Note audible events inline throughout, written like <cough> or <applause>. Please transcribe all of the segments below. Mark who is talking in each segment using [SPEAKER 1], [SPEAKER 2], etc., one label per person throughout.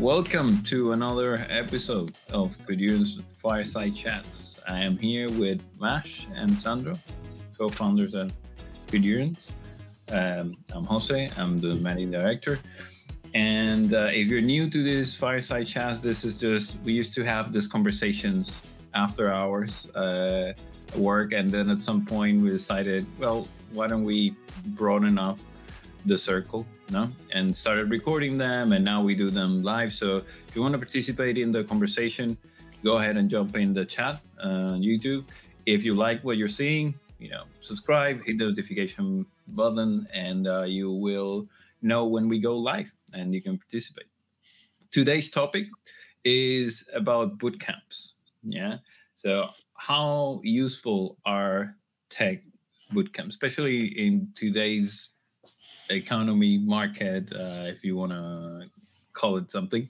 [SPEAKER 1] Welcome to another episode of Codurance Fireside Chats. I am here with Mash and Sandro, co-founders at Codurance. Um, I'm Jose. I'm the managing director. And uh, if you're new to this fireside Chats, this is just we used to have these conversations after hours uh, work, and then at some point we decided, well, why don't we broaden up the circle, no, and started recording them, and now we do them live. So if you want to participate in the conversation, go ahead and jump in the chat on YouTube. If you like what you're seeing, you know, subscribe, hit the notification button, and uh, you will know when we go live and you can participate. Today's topic is about boot camps. Yeah. So, how useful are tech boot camps, especially in today's economy market, uh, if you want to call it something?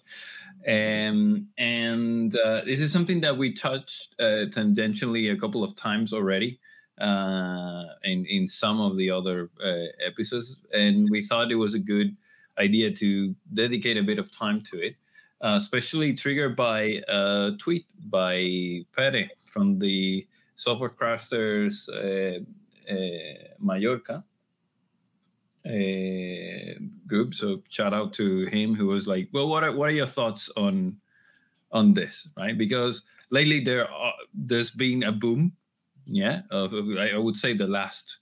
[SPEAKER 1] Um, and uh, this is something that we touched uh, tangentially a couple of times already uh, in in some of the other uh, episodes, and we thought it was a good idea to dedicate a bit of time to it, uh, especially triggered by a tweet by Pere from the Software Crafters uh, Mallorca uh, group. So shout out to him who was like, "Well, what are what are your thoughts on on this?" Right? Because lately there are, there's been a boom, yeah, of, I would say the last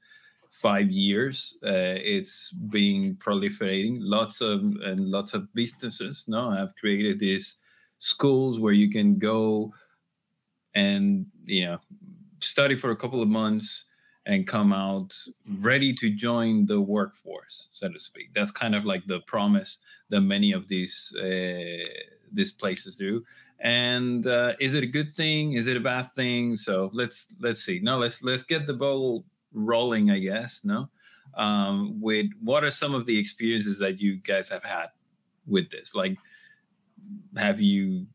[SPEAKER 1] five years uh, it's been proliferating lots of and lots of businesses no have created these schools where you can go and you know study for a couple of months and come out ready to join the workforce so to speak that's kind of like the promise that many of these uh, these places do and uh, is it a good thing is it a bad thing so let's let's see no let's let's get the ball rolling, I guess, no? Um, with what are some of the experiences that you guys have had with this? Like, have you,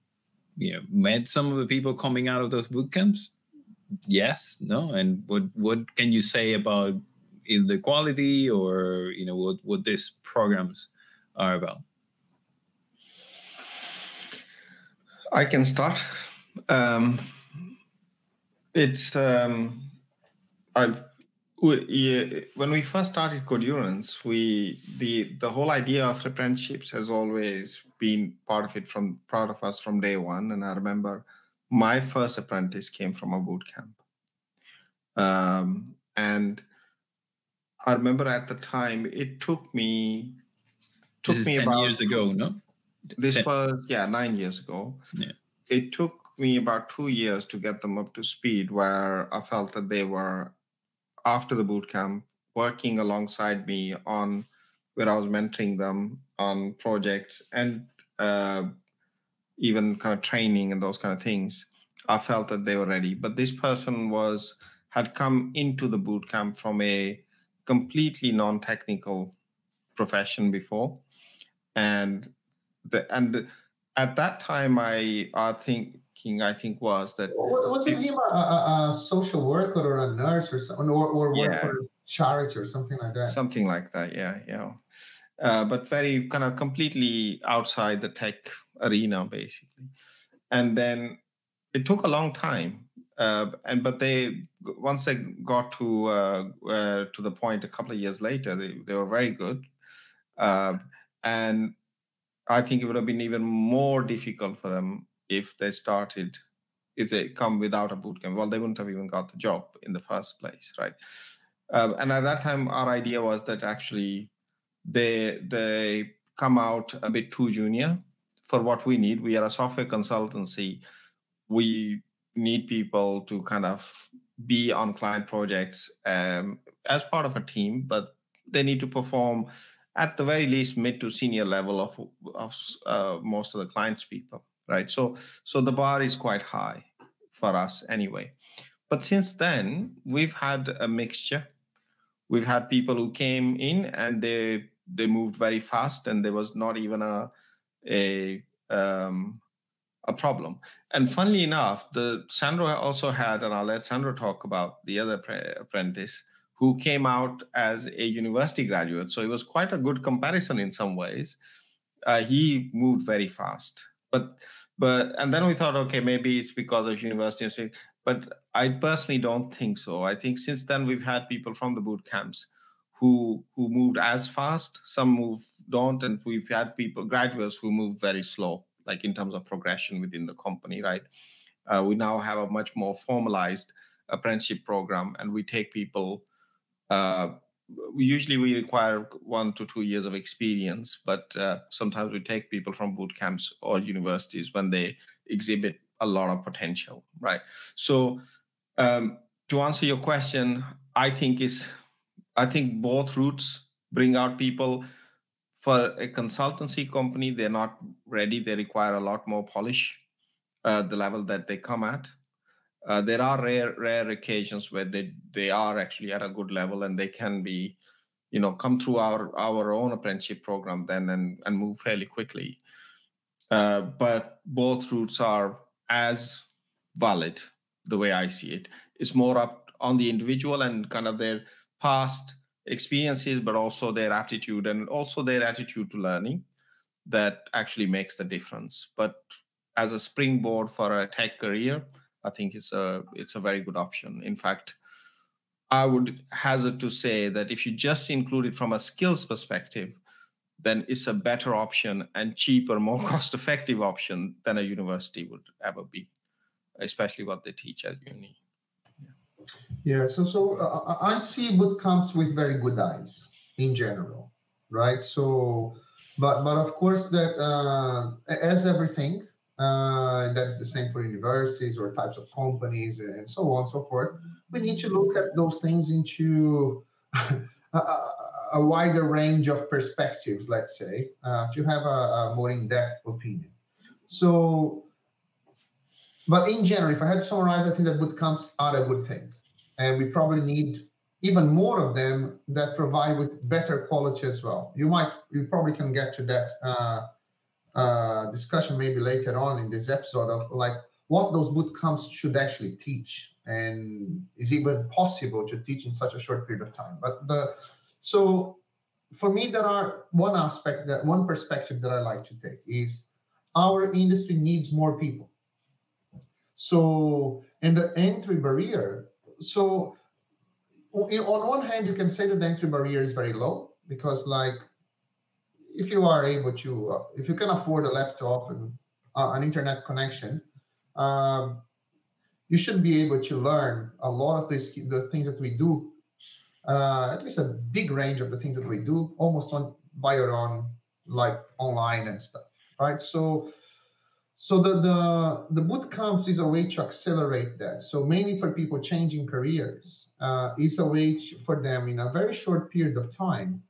[SPEAKER 1] you know, met some of the people coming out of those boot camps? Yes, no, and what what can you say about the quality or you know what what these programs are about?
[SPEAKER 2] I can start. Um, it's um, I've when we first started Codurance, we the the whole idea of apprenticeships has always been part of it from part of us from day one. And I remember my first apprentice came from a boot camp, um, and I remember at the time it took me
[SPEAKER 1] took me about years ago. No,
[SPEAKER 2] this ten. was yeah nine years ago.
[SPEAKER 1] Yeah,
[SPEAKER 2] it took me about two years to get them up to speed where I felt that they were after the boot camp working alongside me on where I was mentoring them on projects and uh, even kind of training and those kind of things. I felt that they were ready. But this person was had come into the boot camp from a completely non-technical profession before, and the and at that time I I think I think was that.
[SPEAKER 3] Wasn't he a, a, a, social worker or a nurse or something, or, or work yeah. for charity or something like that?
[SPEAKER 2] Something like that, yeah, yeah. Uh, but very kind of completely outside the tech arena, basically. And then it took a long time, uh, and but they once they got to uh, uh to the point a couple of years later, they they were very good, uh, and I think it would have been even more difficult for them if they started if they come without a bootcamp well they wouldn't have even got the job in the first place right um, and at that time our idea was that actually they they come out a bit too junior for what we need we are a software consultancy we need people to kind of be on client projects um, as part of a team but they need to perform at the very least mid to senior level of, of uh, most of the clients people right? So so the bar is quite high for us anyway. But since then, we've had a mixture. We've had people who came in and they they moved very fast, and there was not even a a um, a problem. And funnily enough, the Sandro also had, and I'll let Sandro talk about the other pre- apprentice who came out as a university graduate. So it was quite a good comparison in some ways uh, he moved very fast. But but and then we thought, okay, maybe it's because of university. But I personally don't think so. I think since then we've had people from the boot camps who who moved as fast. Some move don't, and we've had people graduates who move very slow, like in terms of progression within the company. Right. Uh, we now have a much more formalized apprenticeship program, and we take people. Uh, usually we require one to two years of experience, but uh, sometimes we take people from boot camps or universities when they exhibit a lot of potential, right? So um, to answer your question, I think is I think both routes bring out people. For a consultancy company, they're not ready. They require a lot more polish, uh, the level that they come at. Uh, there are rare rare occasions where they they are actually at a good level and they can be you know come through our our own apprenticeship program then and and move fairly quickly uh, but both routes are as valid the way i see it it's more up on the individual and kind of their past experiences but also their aptitude and also their attitude to learning that actually makes the difference but as a springboard for a tech career I think it's a it's a very good option. In fact, I would hazard to say that if you just include it from a skills perspective, then it's a better option and cheaper, more <laughs> cost-effective option than a university would ever be, especially what they teach at uni.
[SPEAKER 3] Yeah. so so uh, I see boot camps with very good eyes in general, right? So, but but of course that uh, as everything, uh, that's the same for universities or types of companies and so on and so forth. We need to look at those things into <laughs> a, a, wider range of perspectives, let's say, uh, to have a, a more in-depth opinion. So, but in general, if I had to summarize, I think that boot camps are a good thing. And we probably need even more of them that provide with better quality as well. You might, you probably can get to that uh, uh, discussion maybe later on in this episode of like what those boot camps should actually teach and is even possible to teach in such a short period of time but the so for me there are one aspect that one perspective that i like to take is our industry needs more people so and the entry barrier so on one hand you can say that the entry barrier is very low because like if you are able to, uh, if you can afford a laptop and uh, an internet connection, um, you should be able to learn a lot of this, the things that we do, uh, at least a big range of the things that we do, almost on by your own, like online and stuff, right? So, so the the the boot camps is a way to accelerate that. So mainly for people changing careers, uh, is a way for them in a very short period of time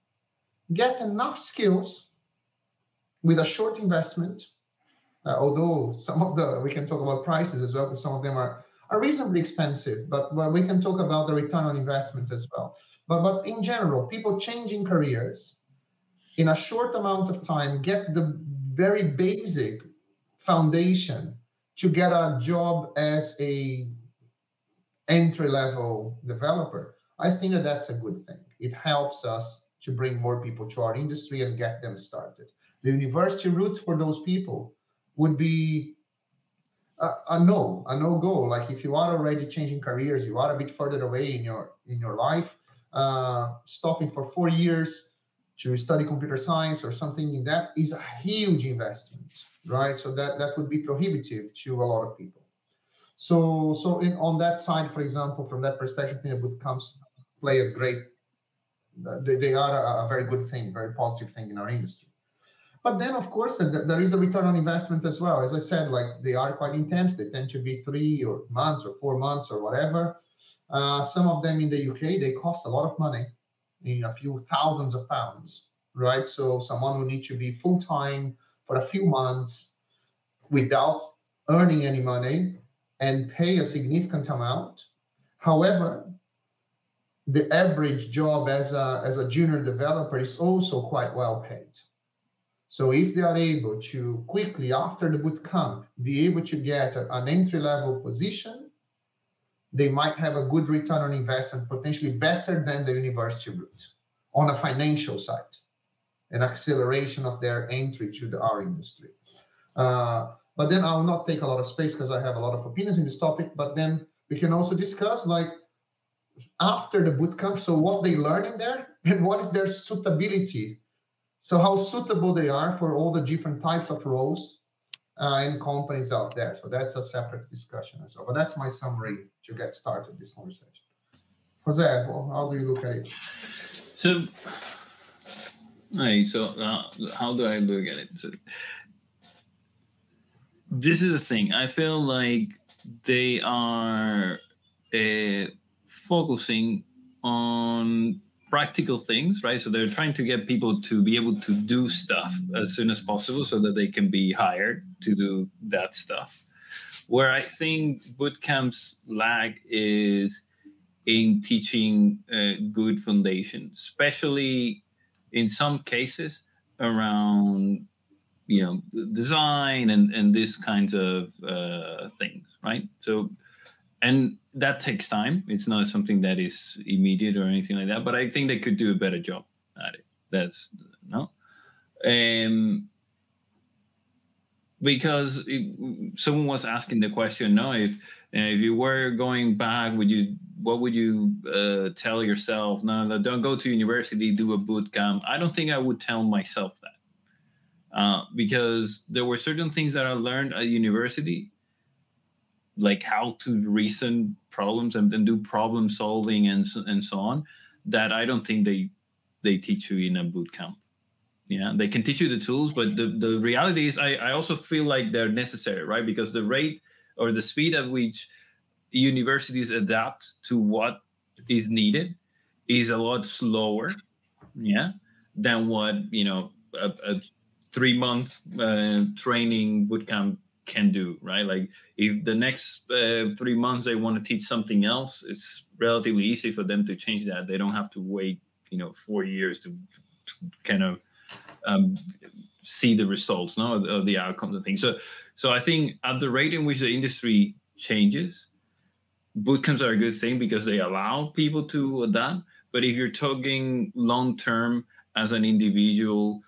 [SPEAKER 3] get enough skills with a short investment, uh, although some of the, we can talk about prices as well, because some of them are, are reasonably expensive, but, but we can talk about the return on investment as well. But, but in general, people changing careers in a short amount of time get the very basic foundation to get a job as a entry level developer i think that that's a good thing it helps us to bring more people to our industry and get them started. The university route for those people would be a, a no, a no go. Like if you are already changing careers, you are a bit further away in your in your life, uh, stopping for four years to study computer science or something in that is a huge investment, right? So that that would be prohibitive to a lot of people. So so in on that side, for example, from that perspective, I think boot camps play a great they, they are a, very good thing, very positive thing in our industry. But then, of course, there is a return on investment as well. As I said, like they are quite intense. They tend to be three or months or four months or whatever. Uh, some of them in the UK, they cost a lot of money, in a few thousands of pounds, right? So someone will need to be full time for a few months without earning any money and pay a significant amount. However, the average job as a, as a junior developer is also quite well paid. So if they are able to quickly after the boot camp be able to get a, an entry level position, they might have a good return on investment, potentially better than the university route on a financial side. An acceleration of their entry to the our industry. Uh, but then I will not take a lot of space because I have a lot of opinions in this topic. But then we can also discuss like after the bootcamp, so what they learn in there <laughs> and what is their suitability. So how suitable they are for all the different types of roles uh, and companies out there. So that's a separate discussion as well. But that's my summary to get started this conversation. Jose, how do you look at it?
[SPEAKER 1] So, right, so uh, how do I look at it? So, this is the thing. I feel like they are uh, focusing on practical things, right? So they're trying to get people to be able to do stuff as soon as possible so that they can be hired to do that stuff. Where I think bootcamps lag is in teaching a good foundation, especially in some cases around you know design and and this kinds of uh, things, right? So and that takes time. It's not something that is immediate or anything like that. But I think they could do a better job at it. That's no, um, because it, someone was asking the question. No, if if you were going back, would you? What would you uh, tell yourself? No, no, don't go to university. Do a boot camp. I don't think I would tell myself that uh, because there were certain things that I learned at university like how to reason problems and, and do problem solving and so, and so on that I don't think they they teach you in a boot camp. Yeah, they can teach you the tools, but the, the reality is I, I also feel like they're necessary, right? Because the rate or the speed at which universities adapt to what is needed is a lot slower, yeah, than what you know a, a three month uh, training bootcamp can do, right? Like if the next uh, three months they want to teach something else, it's relatively easy for them to change that. They don't have to wait, you know, four years to, to kind of um, see the results, no, of the outcomes of things. So, so I think at the rate in which the industry changes, bootcamps are a good thing because they allow people to adapt. But if you're talking long term as an individual,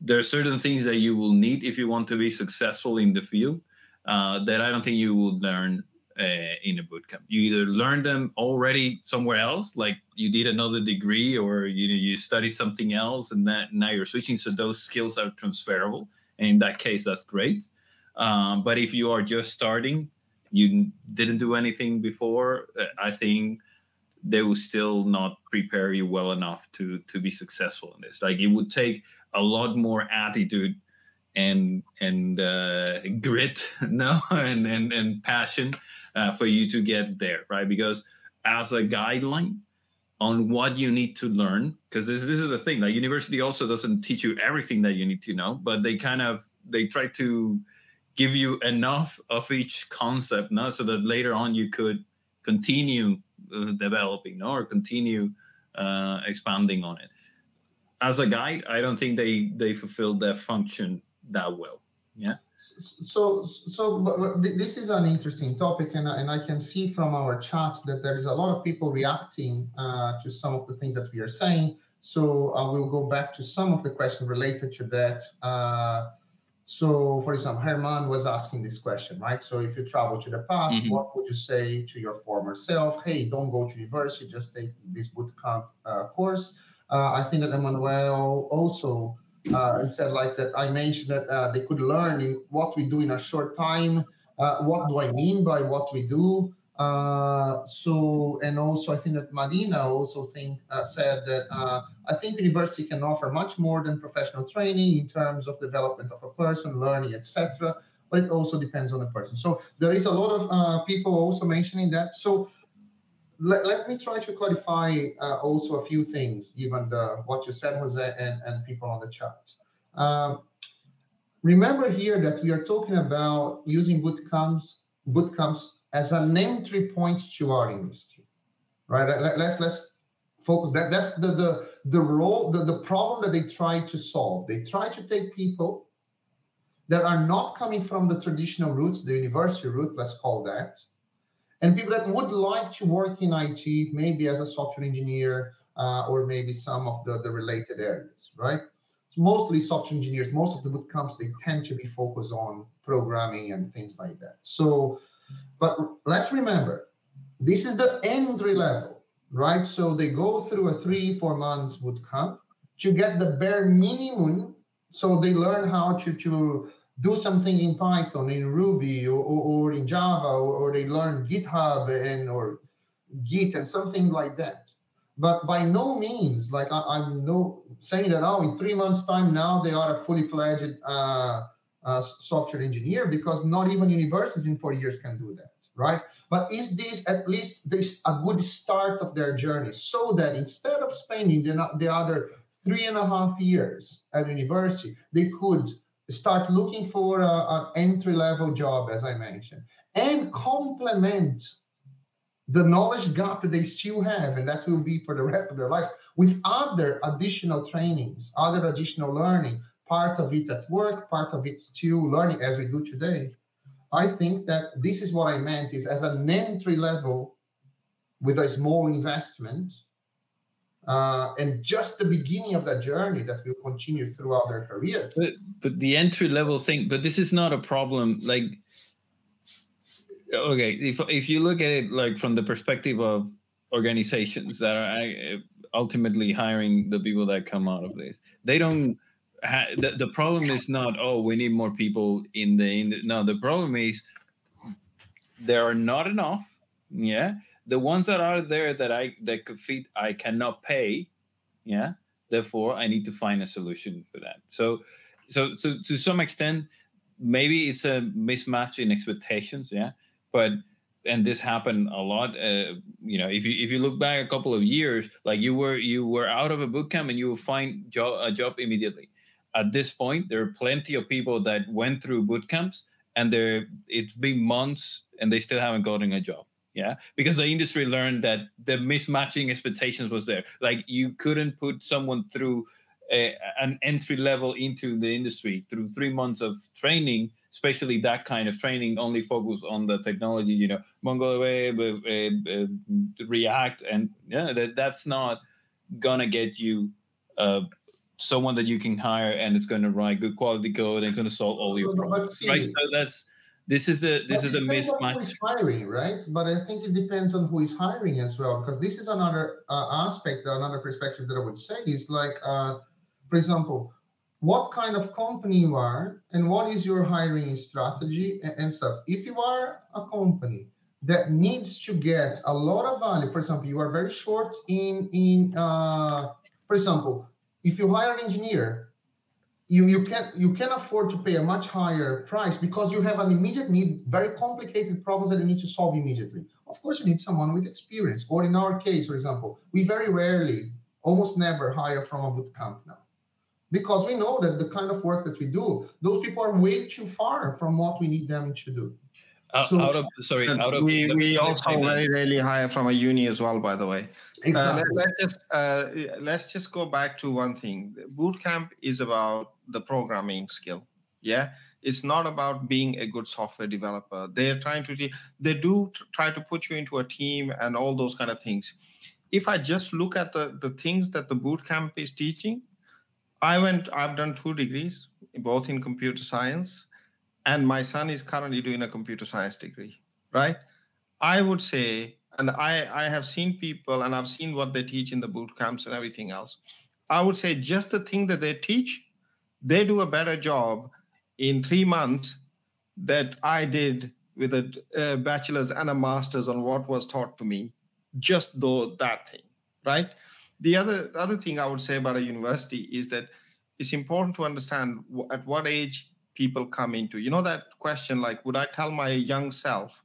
[SPEAKER 1] there are certain things that you will need if you want to be successful in the field uh, that I don't think you will learn uh, in a bootcamp. You either learn them already somewhere else, like you did another degree, or you you study something else, and that now you're switching. So those skills are transferable, and in that case, that's great. Um, but if you are just starting, you didn't do anything before, uh, I think they will still not prepare you well enough to to be successful in this. Like it would take a lot more attitude and and uh, grit, <laughs> no, and and and passion uh, for you to get there, right? Because as a guideline on what you need to learn, because this this is the thing, like university also doesn't teach you everything that you need to know, but they kind of they try to give you enough of each concept, no, so that later on you could continue uh, developing, no, or continue uh, expanding on it as a guide, I don't think they they fulfilled their function that well. Yeah.
[SPEAKER 3] So so this is an interesting topic, and and I can see from our chat that there is a lot of people reacting uh, to some of the things that we are saying. So I will go back to some of the questions related to that. Uh, so, for example, Herman was asking this question, right? So, if you travel to the past, mm-hmm. what would you say to your former self? Hey, don't go to university, just take this bootcamp uh, course. Uh, I think that Emmanuel also uh, said like that. I mentioned that uh, they could learn in what we do in a short time. what do I mean by what we do? Uh, so and also I think that Marina also think uh, said that uh, I think university can offer much more than professional training in terms of development of a person, learning, etc. But it also depends on the person. So there is a lot of people also mentioning that. So let, let me try to clarify uh, also a few things, given the, what you said, Jose, and, and people on the chat. Um, remember here that we are talking about using bootcamps, bootcamps as an entry point to our industry, right? Let, let's let's focus. That that's the the the role, the, the problem that they try to solve. They try to take people that are not coming from the traditional routes, the university route, let's call that, and people that would like to work in IT, maybe as a software engineer uh, or maybe some of the, the related areas, right? mostly software engineers, most of the boot camps, they tend to be focused on programming and things like that. So, but let's remember, this is the entry level, right? So they go through a three, four months boot camp to get the bare minimum. So they learn how to, to do something in Python, in Ruby, or, or, or in Java, or, or, they learn GitHub and or Git and something like that. But by no means, like I, am no saying that oh, in three months' time now they are a fully fledged uh, uh, software engineer because not even universities in four years can do that, right? But is this at least this a good start of their journey so that instead of spending the, the other three and a half years at university, they could start looking for an entry level job, as I mentioned, and complement the knowledge gap that they still have, and that will be for the rest of their life, with other additional trainings, other additional learning, part of it at work, part of it still learning as we do today. I think that this is what I meant is as an entry level with a small investment, uh, and just the beginning of that journey that will continue throughout their career.
[SPEAKER 1] But, but the entry level thing, but this is not a problem. Like, okay, if if you look at it like from the perspective of organizations that are ultimately hiring the people that come out of this, they don't. Ha- the, the problem is not oh we need more people in the in the, no the problem is there are not enough yeah the ones that are there that I that could fit, I cannot pay. Yeah. Therefore, I need to find a solution for that. So, so, so to some extent, maybe it's a mismatch in expectations. Yeah. But and this happened a lot. Uh, you know, if you if you look back a couple of years, like you were you were out of a boot camp and you will find job, a job immediately. At this point, there are plenty of people that went through boot camps and there it's been months and they still haven't gotten a job yeah because the industry learned that the mismatching expectations was there. Like you couldn't put someone through a, an entry level into the industry through three months of training especially that kind of training only focus on the technology you know MongoDB, uh, uh, react and yeah that, that's not gonna get you uh, someone that you can hire and it's going to write good quality code and it's going to solve all your problems right? so that's this is the this is the mismatch.
[SPEAKER 3] who is hiring, right? But I think it depends on who is hiring as well, because this is another uh, aspect, another perspective that I would say is like, uh, for example, what kind of company you are and what is your hiring strategy and, and stuff. If you are a company that needs to get a lot of value, for example, you are very short in in uh, for example, if you hire an engineer you, you can you can afford to pay a much higher price because you have an immediate need, very complicated problems that you need to solve immediately. Of course, you need someone with experience. Or in our case, for example, we very rarely, almost never hire from a boot camp now. Because we know that the kind of work that we do, those people are way too far from what we need them to do.
[SPEAKER 1] Out, so, out of sorry, out of
[SPEAKER 2] we, we also very rarely hire from a uni as well, by the way. Exactly. Uh, let, us just uh, let's just go back to one thing. Bootcamp is about the programming skill. Yeah, it's not about being a good software developer. They're trying to they do try to put you into a team and all those kind of things. If I just look at the the things that the bootcamp is teaching, I went. I've done two degrees, both in computer science, and my son is currently doing a computer science degree. Right. I would say and I, I have seen people and I've seen what they teach in the boot camps and everything else. I would say just the thing that they teach, they do a better job in three months that I did with a, a bachelor's and a master's on what was taught to me, just though that thing, right? The other the other thing I would say about a university is that it's important to understand at what age people come into. You know that question like, would I tell my young self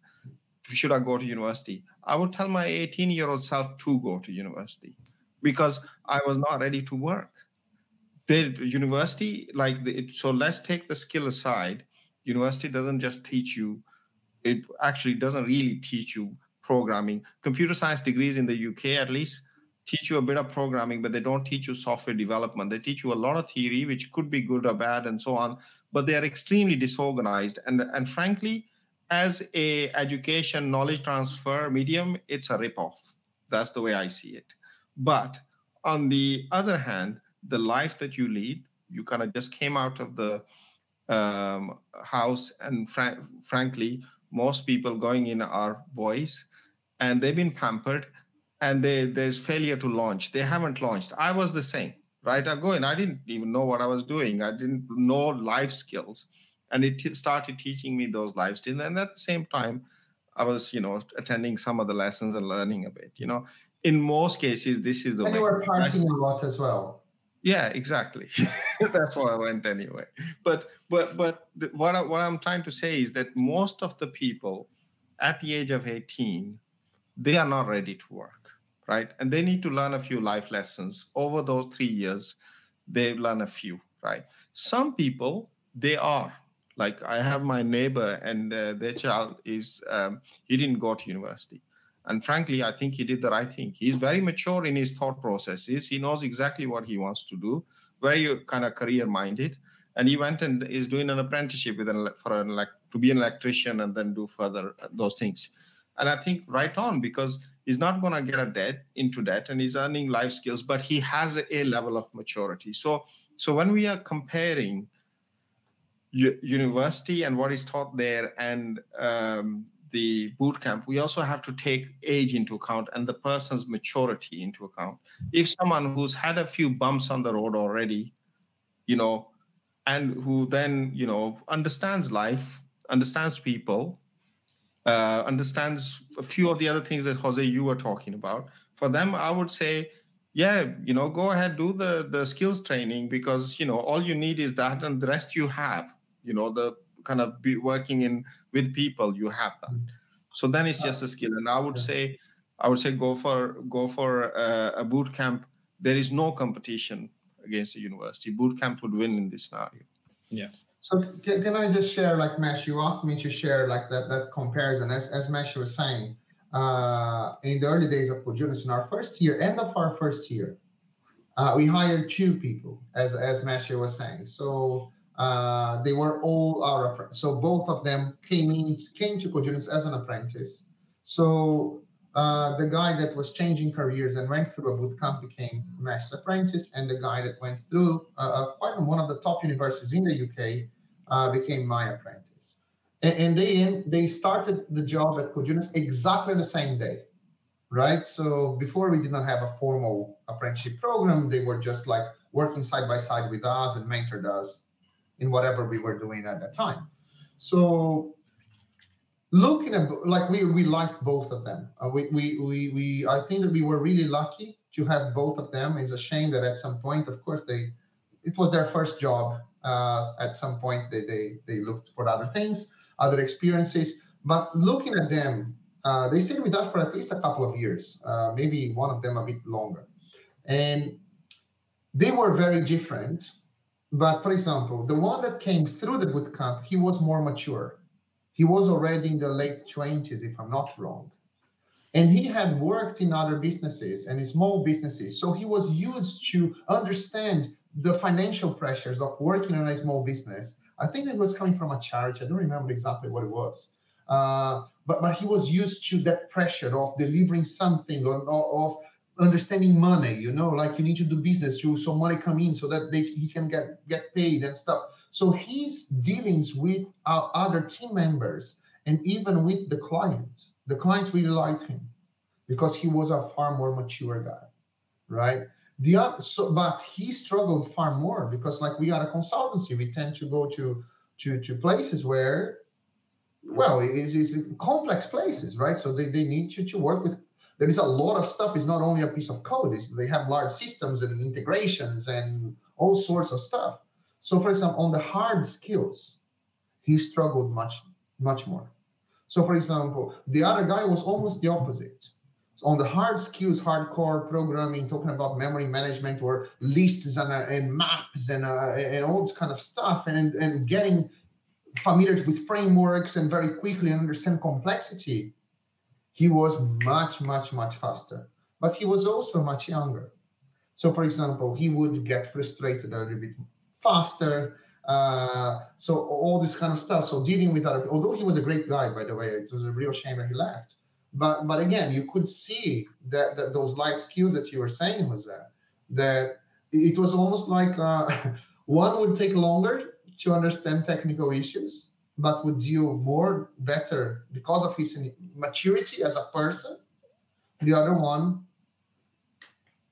[SPEAKER 2] should I go to university? I would tell my 18 year old self to go to university because I was not ready to work. The university, like the, so, let's take the skill aside. University doesn't just teach you; it actually doesn't really teach you programming. Computer science degrees in the UK, at least, teach you a bit of programming, but they don't teach you software development. They teach you a lot of theory, which could be good or bad, and so on. But they are extremely disorganized, and and frankly, as a education knowledge transfer medium, it's a ripoff. That's the way I see it. But on the other hand, the life that you lead, you kind of just came out of the um, house, and fr- frankly, most people going in are boys, and they've been pampered, and they, there's failure to launch. They haven't launched. I was the same, right? I go in, I didn't even know what I was doing. I didn't know life skills, and it t- started teaching me those life skills. And at the same time, I was, you know, attending some of the lessons and learning a bit. You know, in most cases, this is the.
[SPEAKER 3] And
[SPEAKER 2] way.
[SPEAKER 3] you were partying a lot as well.
[SPEAKER 2] Yeah, exactly. <laughs> That's why I went anyway. But but but what I, what I'm trying to say is that most of the people at the age of 18, they are not ready to work, right? And they need to learn a few life lessons over those three years. They learn a few, right? Some people they are like I have my neighbor and uh, their child is um, he didn't go to university and frankly, I think he did the right thing. He's very mature in his thought processes. He knows exactly what he wants to do, very kind of career minded. And he went and is doing an apprenticeship with an for an like to be an electrician and then do further uh, those things. And I think right on because he's not going to get a debt into debt and he's earning life skills, but he has a, a level of maturity. So so when we are comparing university and what is taught there and um, the boot camp, we also have to take age into account and the person's maturity into account. If someone who's had a few bumps on the road already, you know, and who then, you know, understands life, understands people, uh, understands a few of the other things that Jose you were talking about, for them, I would say, yeah, you know, go ahead, do the the skills training because you know all you need is that, and the rest you have. You know, the kind of be working in with people you have that. Mm. so then it's just a skill. And i would say i would say go for go for a, a boot camp. There is no competition against the university. Boot camp would win in this scenario.
[SPEAKER 1] Yeah.
[SPEAKER 3] So can, can i just share like Mash you asked me to share like that that comparison. As as Mash was saying uh, in the early days of Codurance, in our first year, end of our first year, uh, we hired two people, as as Masha was saying. So uh, they were all our so both of them came in came to Codurance as an apprentice. So uh, the guy that was changing careers and went through a boot camp became Mash's apprentice, and the guy that went through uh, uh quite one of the top universities in the UK uh, became my apprentice. And, and they they started the job at Codurance exactly the same day, right? So before we did not have a formal apprenticeship program, they were just like working side by side with us and mentored us in whatever we were doing at that time. So looking at like we we liked both of them. Uh, we, we we we I think that we were really lucky to have both of them. It's a shame that at some point, of course, they it was their first job. Uh, at some point, they they they looked for other things, other experiences. But looking at them, uh, they stayed with us for at least a couple of years, uh, maybe one of them a bit longer, and they were very different but for example, the one that came through the boot camp, he was more mature. He was already in the late 20s, if I'm not wrong. And he had worked in other businesses and small businesses. So he was used to understand the financial pressures of working in a small business. I think it was coming from a charity. I don't remember exactly what it was. Uh, but, but he was used to that pressure of delivering something or, or of understanding money you know like you need to do business to so money come in so that they, he can get get paid and stuff. So he's dealings with our other team members and even with the client. The clients really liked him because he was a far more mature guy right? The other, so but he struggled far more because like we are a consultancy. We tend to go to to to places where well it's, it's complex places right? So they, they need to, to work with there is a lot of stuff. It's not only a piece of code. It's, they have large systems and integrations and all sorts of stuff. So, for example, on the hard skills, he struggled much, much more. So, for example, the other guy was almost the opposite. So on the hard skills, hardcore programming, talking about memory management or lists and, uh, and maps and, uh, and all this kind of stuff, and, and getting familiar with frameworks and very quickly understand complexity he was much, much, much faster, but he was also much younger. So, for example, he would get frustrated a little bit faster. Uh, so all this kind of stuff. So dealing with other, although he was a great guy, by the way, it was a real shame that he left. But but again, you could see that, that those life skills that you were saying was there. That it was almost like uh, <laughs> one would take longer to understand technical issues, but would deal more better because of his maturity as a person. The other one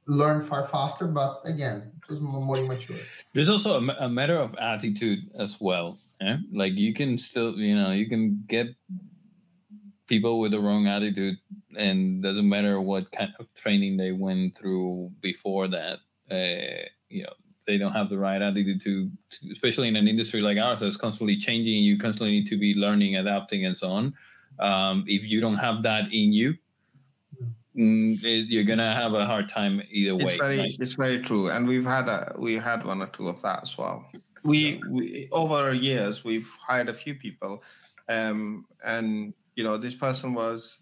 [SPEAKER 3] learned far faster, but again, it was more immature.
[SPEAKER 1] There's also a, a matter of attitude as well. Yeah? Like you can still, you know, you can get people with the wrong attitude, and doesn't matter what kind of training they went through before that. Uh, you know, they don't have the right attitude to, to, especially in an industry like ours that's constantly changing. You constantly need to be learning, adapting, and so on. Um, if you don't have that in you, mm, you're gonna have a hard time either way.
[SPEAKER 2] It's very,
[SPEAKER 1] right?
[SPEAKER 2] it's very true, and we've had a we had one or two of that as well. We, we over years we've hired a few people, um, and you know this person was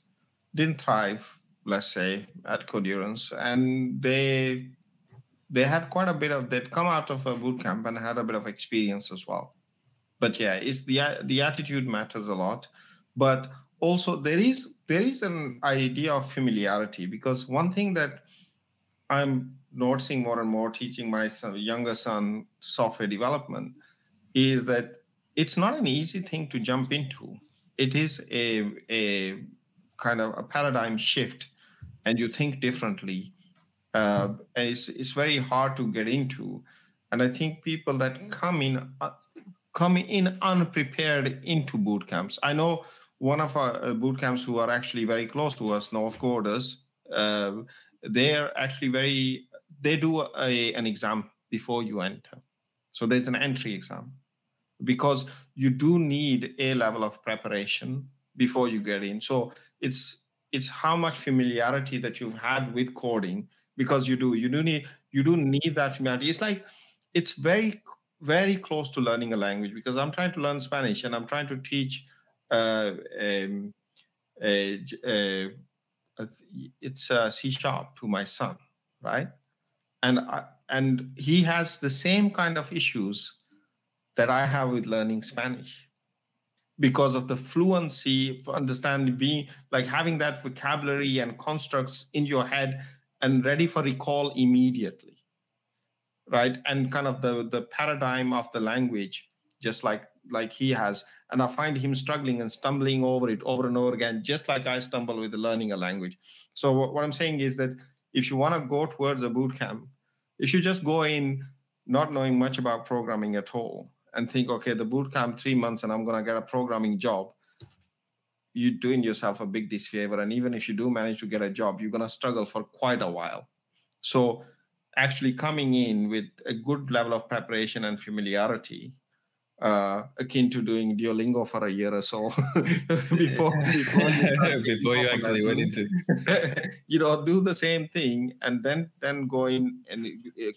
[SPEAKER 2] didn't thrive, let's say, at Codurance, and they they had quite a bit of they'd come out of a boot camp and had a bit of experience as well. But yeah it's the the attitude matters a lot. But also there is there is an idea of familiarity because one thing that i'm noticing more and more teaching my son, younger son software development is that it's not an easy thing to jump into. It is a a kind of a paradigm shift and you think differently uh, and it's it's very hard to get into. And I think people that come in uh, come in unprepared into boot camps. I know one of our uh, boot camps who are actually very close to us, Northcoders. Uh, they're actually very they do a, an exam before you enter. So there's an entry exam because you do need a level of preparation before you get in. So it's it's how much familiarity that you've had with coding because you do you do need you do need that familiarity it's like it's very very close to learning a language because i'm trying to learn spanish and i'm trying to teach uh, um, a, a, a, it's a c sharp to my son right? And I, and he has the same kind of issues that i have with learning spanish because of the fluency for understanding being like having that vocabulary and constructs in your head and ready for recall immediately right? And kind of the the paradigm of the language just like like he has. And i find him struggling and stumbling over it over and over again just like i stumble with learning a language. So what i'm saying is that if you want to go towards a boot camp if you just go in not knowing much about programming at all and think okay the boot camp three months and i'm going to get a programming job you're doing yourself a big disfavor. And even if you do manage to get a job, you're going to struggle for quite a while. So, actually coming in with a good level of preparation and familiarity, uh, akin to doing Duolingo for a year or so <laughs> before <laughs>
[SPEAKER 1] before you, before you actually went into, <laughs>
[SPEAKER 2] you know, do the same thing and then then go in and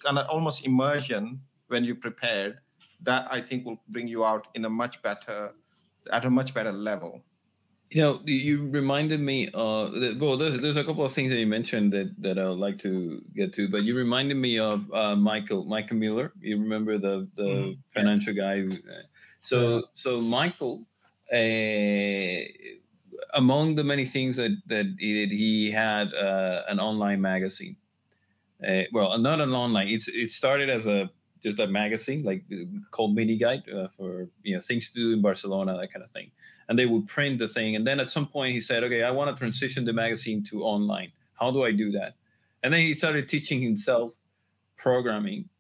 [SPEAKER 2] kind of almost immersion when you prepared. That I think will bring you out in a much better at a much better level.
[SPEAKER 1] You know, you reminded me. Uh, that, well, there's there's a couple of things that you mentioned that that I would like to get to, but you reminded me of uh, Michael Michael Mueller. You remember the the mm, financial guy. Who, uh, so so Michael, uh, among the many things that that he did, he had uh, an online magazine. Uh, well, not an online. It's it started as a just a magazine like called Mini Guide uh, for you know things to do in Barcelona, that kind of thing and they would print the thing. And then at some point he said, okay, I want to transition the magazine to online. How do I do that? And then he started teaching himself programming,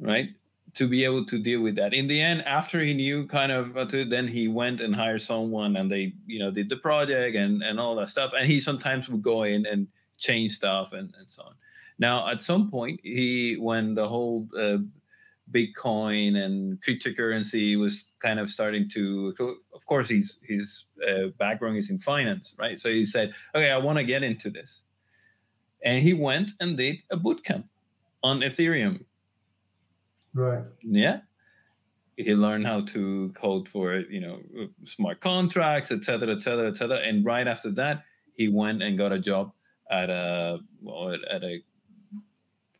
[SPEAKER 1] right? To be able to deal with that. In the end, after he knew kind of, to, then he went and hired someone and they, you know, did the project and, and all that stuff. And he sometimes would go in and change stuff and, and so on. Now, at some point, he, when the whole uh, Bitcoin and cryptocurrency was kind of starting to. Of course, his his uh, background is in finance, right? So he said, "Okay, I want to get into this," and he went and did a bootcamp on Ethereum.
[SPEAKER 3] Right.
[SPEAKER 1] Yeah. He learned how to code for you know smart contracts, et cetera, et cetera, et cetera. And right after that, he went and got a job at a well, at a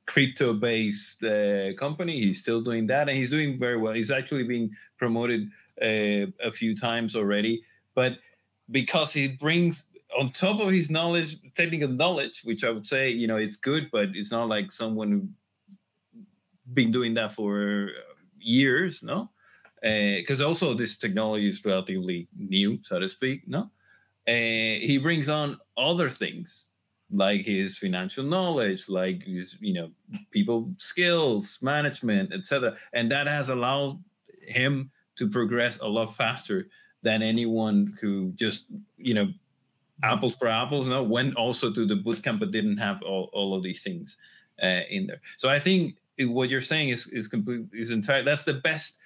[SPEAKER 1] crypto based uh, company. He's still doing that and he's doing very well. He's actually been promoted uh, a few times already. But because he brings on top of his knowledge, technical knowledge, which I would say, you know, it's good, but it's not like someone who been doing that for years, no? Because uh, also this technology is relatively new, so to speak, no? Uh, he brings on other things like his financial knowledge, like his, you know, people skills, management, etc. And that has allowed him to progress a lot faster than anyone who just, you know, apples for apples, no, went also to the bootcamp but didn't have all, all of these things uh, in there. So I think what you're saying is is complete is entire. That's the best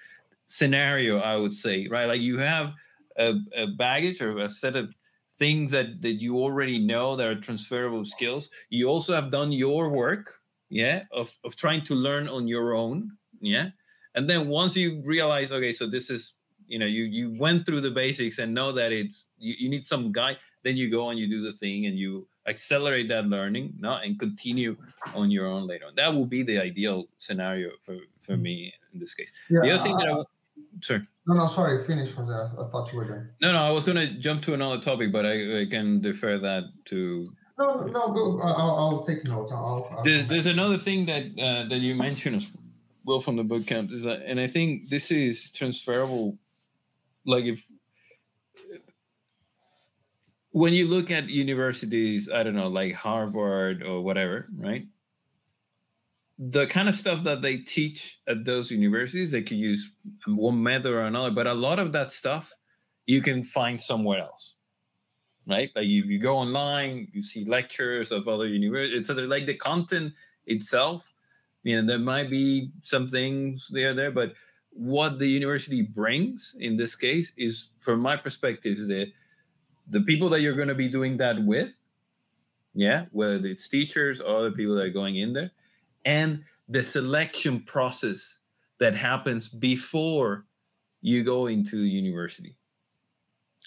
[SPEAKER 1] scenario I would say, right? Like you have a, a baggage or a set of things that that you already know that are transferable skills. You also have done your work, yeah, of of trying to learn on your own, yeah. And then once you realize, okay, so this is you know you you went through the basics and know that it's you, you need some guide then you go and you do the thing and you accelerate that learning no and continue on your own later on that would be the ideal scenario for for me in this case yeah, the other thing that i sorry
[SPEAKER 3] no no sorry finish Jose. i thought you were done
[SPEAKER 1] no no i was going to jump to another topic but i, I can defer that to
[SPEAKER 3] no no go i'll, I'll take notes I'll,
[SPEAKER 1] I'll, there's, there's another thing that uh, that you mentioned as well from the boot camp is that and i think this is transferable like if when you look at universities, I don't know, like Harvard or whatever, right? The kind of stuff that they teach at those universities, they could use one method or another, but a lot of that stuff you can find somewhere else, right? Like if you go online, you see lectures of other universities, so like the content itself, you know, there might be some things there, there, but what the university brings in this case is, from my perspective, is that the people that you're going to be doing that with, yeah, whether it's teachers or other people that are going in there, and the selection process that happens before you go into university.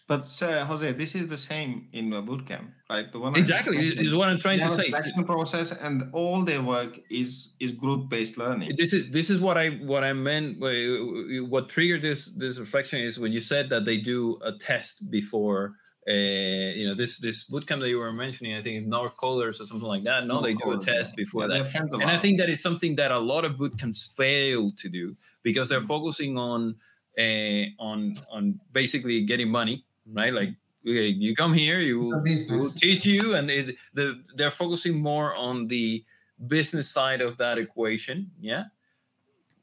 [SPEAKER 2] But uh, Jose, this is the same in a bootcamp, right?
[SPEAKER 1] The one exactly is what I'm trying to say.
[SPEAKER 2] Selection process, and all their work is is group based learning.
[SPEAKER 1] This is this is what I what I meant. What triggered this this reflection is when you said that they do a test before uh, you know this this bootcamp that you were mentioning i think it's Northcoders or something like that no, they do a test before yeah, that. and i think that is something that a lot of bootcamps fail to do because they're focusing on uh, on on basically getting money right? Like okay, you come here you will, will teach you and it, the, they're focusing more on the business side of that equation yeah?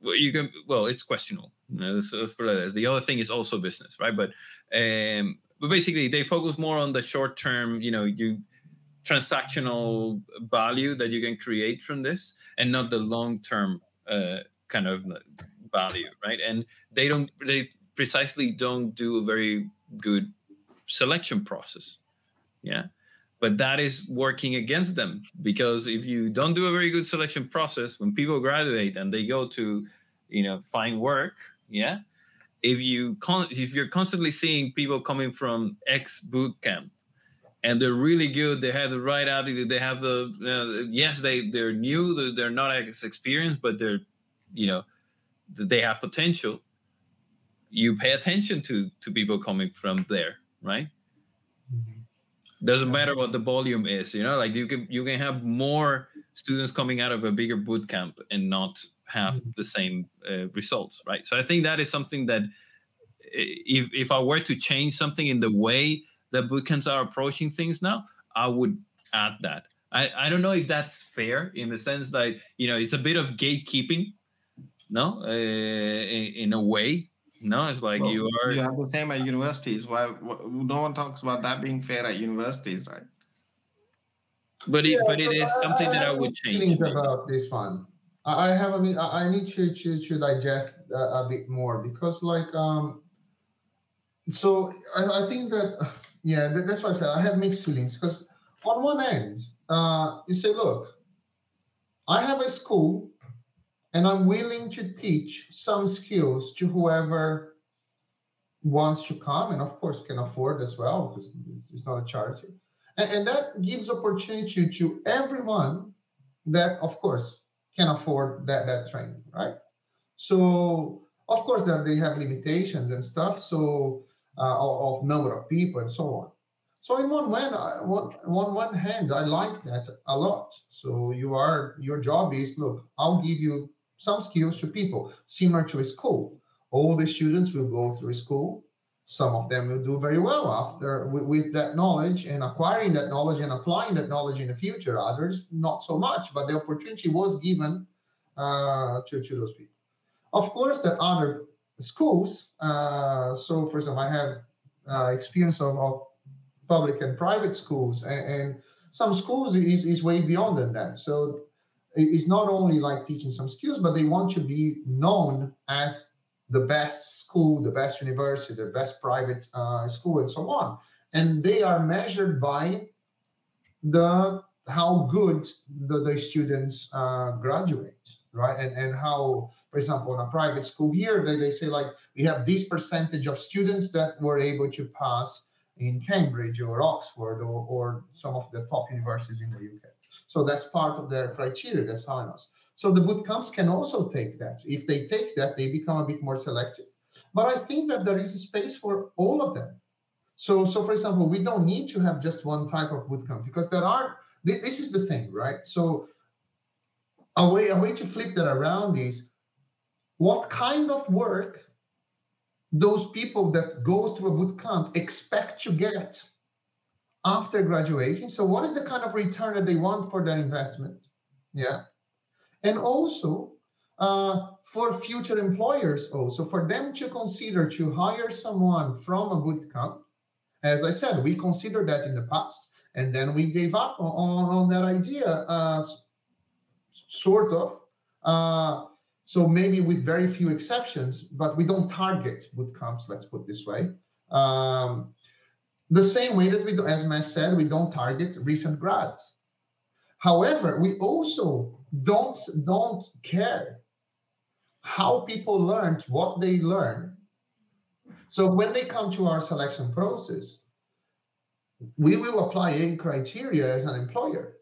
[SPEAKER 1] Well, you can well it's questionable. You know, so the other thing is also business right? But um but basically they focus more on the short term you know you transactional value that you can create from this and not the long term uh, kind of value right? And they don't they precisely don't do a very good selection process. Yeah. But that is working against them because if you don't do a very good selection process when people graduate and they go to you know find work yeah if you con- if you're constantly seeing people coming from X boot camp and they're really good, they have the right attitude, they have the uh, yes, they they're new, they're not as experienced, but they're you know they have potential. You pay attention to to people coming from there, right? Mm-hmm. Doesn't matter what the volume is, you know, like you can you can have more students coming out of a bigger boot camp and not have mm-hmm. the same uh, results, right? So I think that is something that if if I were to change something in the way that bootcamps are approaching things now, I would add that. I, I don't know if that's fair in the sense that you know it's a bit of gatekeeping, no, uh, in, in, a way. No, it's like well, you are.
[SPEAKER 2] You have the same at universities. Why no one talks about that being fair at universities, right?
[SPEAKER 1] But it, yeah, but it is something I, that I would change.
[SPEAKER 3] About this one, I have. I mean, I need to to to digest a, a bit more because, like, um, so I, I think that <sighs> yeah, that, that's why I said I have mixed feelings because on one end, uh, you say, look, I have a school and I'm willing to teach some skills to whoever wants to come and of course can afford as well because it's not a charity and, and, that gives opportunity to everyone that of course can afford that that training right so of course there they have limitations and stuff so uh, of, number of people and so on so in one way on one hand i like that a lot so you are your job is look i'll give you some skills to people, similar to a school. All the students will go through school. Some of them will do very well after with, with that knowledge and acquiring that knowledge and applying that knowledge in the future. Others not so much, but the opportunity was given uh, to, to those people. Of course, there are other schools. Uh, so, for example, I have uh, experience of, of, public and private schools, and, and, some schools is, is way beyond than that. So, it's not only like teaching some skills, but they want to be known as the best school, the best university, the best private uh, school, and so on. And they are measured by the how good the, the students uh, graduate, right? And and how for example, in a private school here, they, they say like we have this percentage of students that were able to pass in Cambridge or Oxford or, or some of the top universities in the UK. So that's part of their criteria, that's how it is. So the boot camps can also take that. If they take that, they become a bit more selective. But I think that there is a space for all of them. So, so for example, we don't need to have just one type of bootcamp because there are. This is the thing, right? So, a way a way to flip that around is what kind of work those people that go through a boot camp expect to get after graduating. So, what is the kind of return that they want for their investment? Yeah. And also uh, for future employers, also for them to consider to hire someone from a bootcamp. As I said, we considered that in the past, and then we gave up on, on that idea, uh, sort of. Uh, so maybe with very few exceptions, but we don't target bootcamps let's put this way. Um, the same way that we, do, as Mash said, we don't target recent grads. However, we also don't, don't care how people learned what they learn. So when they come to our selection process, we will apply a criteria as an employer.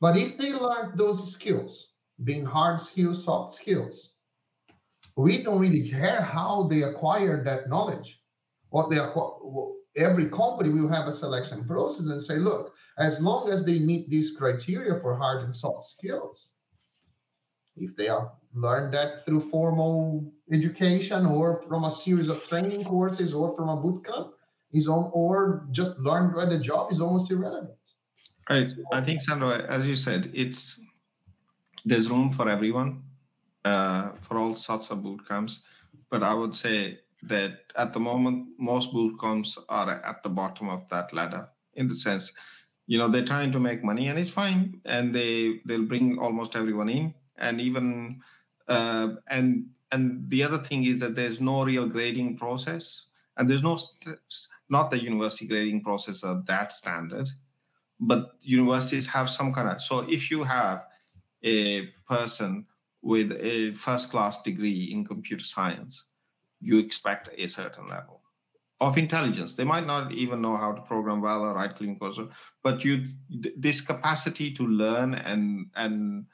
[SPEAKER 3] But if they learn those skills, being hard skills, soft skills. We don't really care how they acquired that knowledge. What they acquire, every company will have a selection process and say, look, as long as they meet these criteria for hard and soft skills, if they have learned that through formal education or from a series of training courses or from a boot camp, is on or just learned by the job is almost irrelevant.
[SPEAKER 2] Right. I think Sandro, as you said, it's there's room for everyone uh, for all sorts of boot camps but i would say that at the moment most boot camps are at the bottom of that ladder in the sense you know they're trying to make money and it's fine and they they'll bring almost everyone in and even uh, and and the other thing is that there's no real grading process and there's no st- not the university grading process are that standard but universities have some kind of so if you have a person with a first class degree in computer science, you expect a certain level of intelligence. They might not even know how to program well or write clean code, but you this capacity to learn and and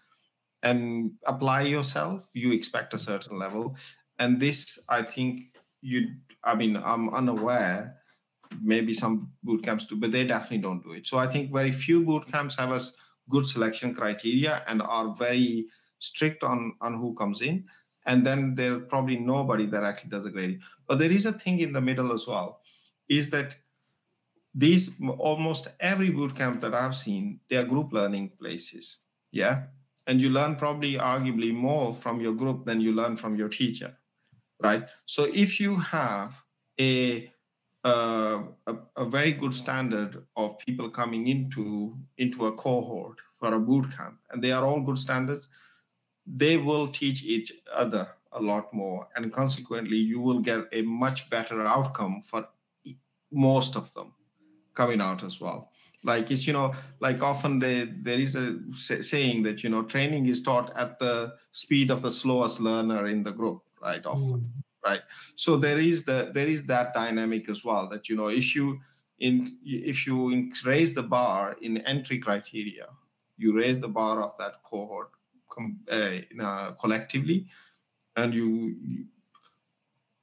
[SPEAKER 2] and apply yourself, you expect a certain level. And this, I think, you. I mean, I'm unaware. Maybe some boot camps do, but they definitely don't do it. So I think very few boot camps have a good selection criteria and are very strict on on who comes in and then there's probably nobody that actually does a grading but there is a thing in the middle as well is that these almost every boot camp that i've seen they are group learning places yeah and you learn probably arguably more from your group than you learn from your teacher right so if you have a uh, a, a, very good standard of people coming into into a cohort for a boot camp, and they are all good standards. They will teach each other a lot more, and consequently, you will get a much better outcome for most of them coming out as well. Like it's you know, like often they, there is a saying that you know training is taught at the speed of the slowest learner in the group, right? Often. Mm right so there is the there is that dynamic as well that you know if you in if you raise the bar in entry criteria you raise the bar of that cohort collectively and you, you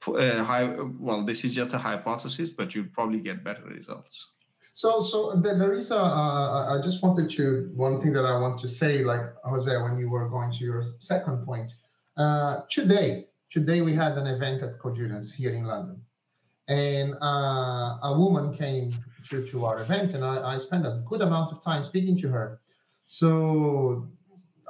[SPEAKER 2] uh, high, well this is just a hypothesis but you'll probably get better results
[SPEAKER 3] so so there is a. Uh, I just wanted to one thing that i want to say like jose when you were going to your second point Uh, today, today we had an event at Codurance here in London, and uh, a woman came to, to our event, and I, I spent a good amount of time speaking to her. So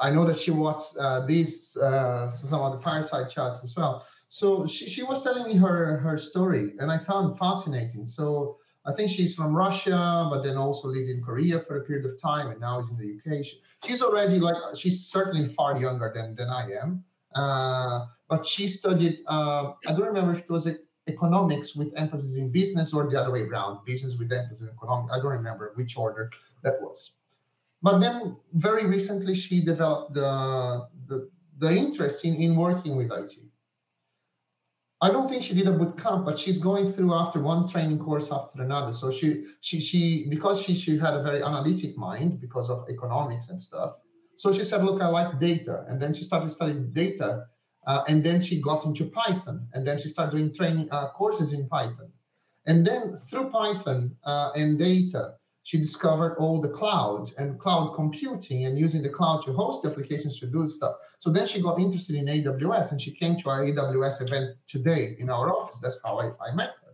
[SPEAKER 3] I know that she watched uh, these uh, some of the fireside chats as well. So she, she was telling me her her story, and I found fascinating. So I think she's from Russia, but then also lived in Korea for a period of time, and now is in the UK. She, she's already like she's certainly far younger than than I am. Uh, but she studied. Uh, I don't remember if it was economics with emphasis in business or the other way around, business with emphasis in economics. I don't remember which order that was. But then very recently, she developed the, the, the interest in, in working with IT. I don't think she did a boot camp, but she's going through after one training course after another. So she she she because she she had a very analytic mind because of economics and stuff. So she said, look, I like data, and then she started studying data, uh, and then she got into Python, and then she started doing training uh, courses in Python, and then through Python uh, and data, she discovered all the cloud and cloud computing and using the cloud to host applications to do stuff. So then she got interested in AWS and she came to our AWS event today in our office. That's how I, I met her.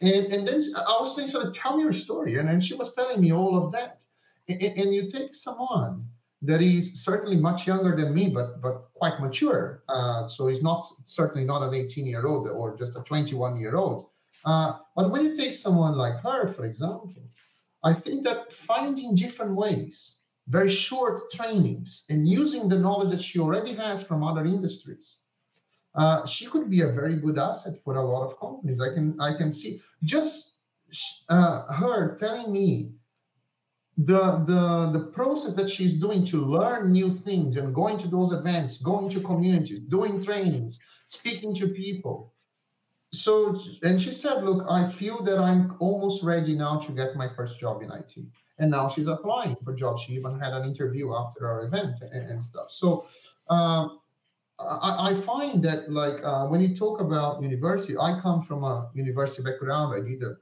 [SPEAKER 3] And, and then I was saying, so tell me your story. And then she was telling me all of that. And, and you take someone that is certainly much younger than me, but but quite mature. Uh, so he's not certainly not an 18 year old or just a 21 year old. Uh, but when you take someone like her, for example, I think that finding different ways, very short trainings, and using the knowledge that she already has from other industries, uh, she could be a very good asset for a lot of companies. I can I can see just uh, her telling me the the the process that she's doing to learn new things and going to those events, going to communities, doing trainings, speaking to people so and she said look i feel that i'm almost ready now to get my first job in it and now she's applying for jobs. She even had an interview after our event and, and stuff. So uh, I, I, find that like uh, when you talk about university i come from a university background. I did a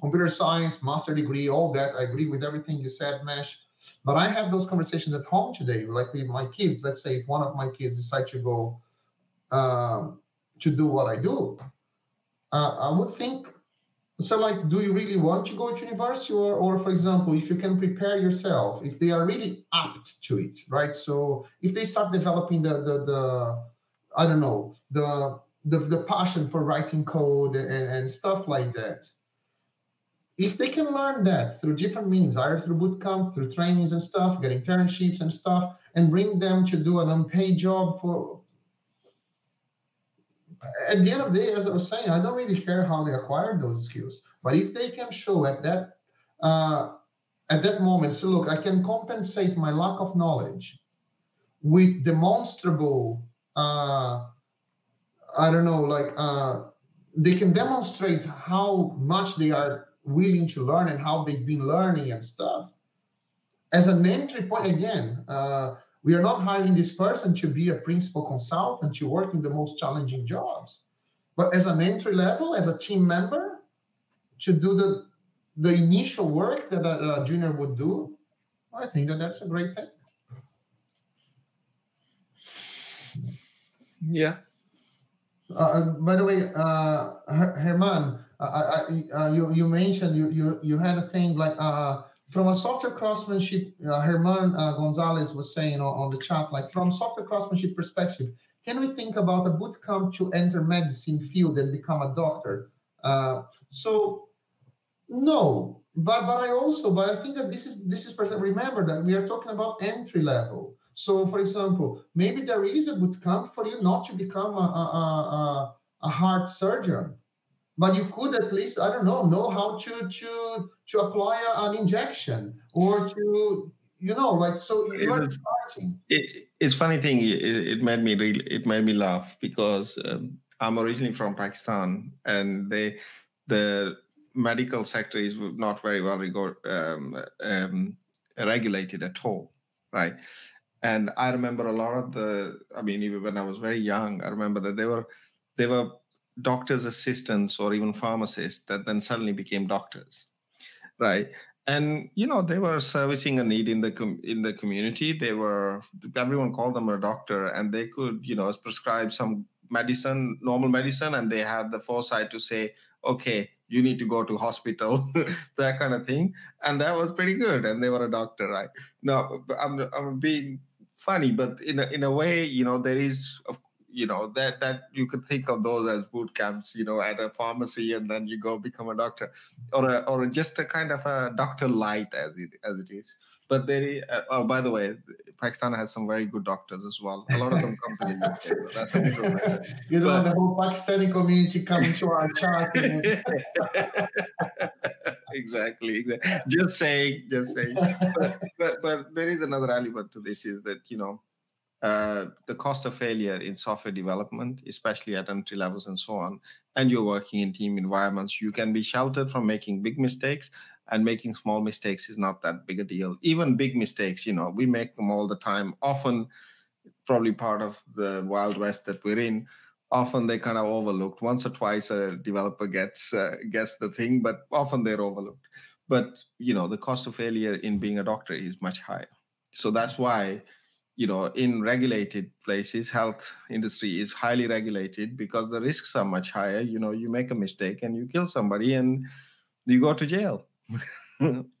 [SPEAKER 3] computer science master degree all that. I agree with everything you said Mash. But i have those conversations at home today like with my kids. Let's say if one of my kids decide to go um, to do what I do. Uh, I would think so like do you really want to go to university or, or for example if you can prepare yourself if they are really apt to it right so if they start developing the the, the i don't know the, the the passion for writing code and, and stuff like that if they can learn that through different means either through bootcamp through trainings and stuff get internships and stuff and bring them to do an unpaid job for at the end of the day, as I was saying, I don't really care how they acquired those skills. But if they can show at that uh, at that moment, so look, I can compensate my lack of knowledge with demonstrable. Uh, I don't know, like uh, they can demonstrate how much they are willing to learn and how they've been learning and stuff. As an entry point, again, uh, we are not hiring this person to be a principal consultant to work in the most challenging jobs, but as an entry level, as a team member, to do the the initial work that a, a junior would do. I think that that's a great thing.
[SPEAKER 2] Yeah.
[SPEAKER 3] Uh, uh by the way, uh, Herman, I, I, uh, you you mentioned you you you had a thing like uh from a software craftsmanship, uh, Herman uh, Gonzalez was saying on, the chat, like from software craftsmanship perspective, can we think about a boot camp to enter medicine field and become a doctor? Uh, so no, but but I also, but I think that this is this is remember that we are talking about entry level. So for example, maybe there is a boot camp for you not to become a, a, a, a heart surgeon but you could at least i don't know know how to to to apply an injection or to you know like so starting
[SPEAKER 2] it, it's funny thing it, it made me really it made me laugh because um, i'm originally from pakistan and they the medical sector is not very well regard, um, um, regulated at all right? And i remember a lot of the i mean even when i was very young i remember that they were they were doctor's assistants or even pharmacists that then suddenly became doctors right? And you know they were servicing a need in the com- in the community. They were everyone called them a doctor and they could you know prescribe some medicine normal medicine and they had the foresight to say okay you need to go to hospital <laughs> that kind of thing. And that was pretty good and they were a doctor right? No i'm, I'm being funny but in a, in a way you know there is of you know that that you could think of those as boot camps you know at a pharmacy and then you go become a doctor or a, or just a kind of a doctor light as it as it is. But there uh, oh by the way pakistan has some very good doctors as well. A lot of them come to the uk so that's a
[SPEAKER 3] you know the whole pakistani community coming to our chart
[SPEAKER 2] exactly, <laughs> exactly. Just saying just saying. But, but but there is another element to this is that you know uh, the cost of failure in software development, especially at entry levels and so on, and you're working in team environments, you can be sheltered from making big mistakes. And making small mistakes is not that big a deal. Even big mistakes, you know, we make them all the time. Often, probably part of the wild west that we're in. Often they kind of overlooked. Once or twice, a developer gets uh, gets the thing, but often they're overlooked. But you know, the cost of failure in being a doctor is much higher. So that's why you know in regulated places health industry is highly regulated because the risks are much higher. You know you make a mistake and you kill somebody and you go to jail. <laughs>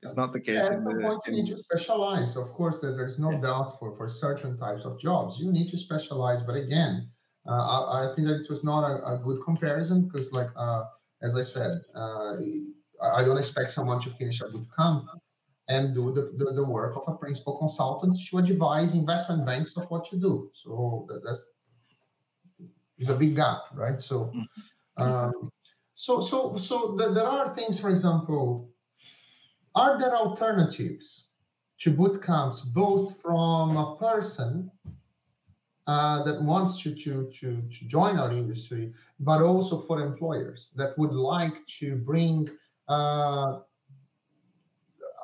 [SPEAKER 2] It's not the case
[SPEAKER 3] yeah, in the, you need to specialize. Of course there's no yeah. doubt for for certain types of jobs. You need to specialize. But again uh, I, I, think that it was not a, a good comparison because like uh, as i said uh, I don't expect someone to finish a boot camp and do the, the, the, work of a principal consultant to advise investment banks of what to do. So that, that's is a big gap, right? So, mm-hmm. um, so so so the, there are things, for example, are there alternatives to boot camps, both from a person uh, that wants to, to, to, to join our industry, but also for employers that would like to bring uh,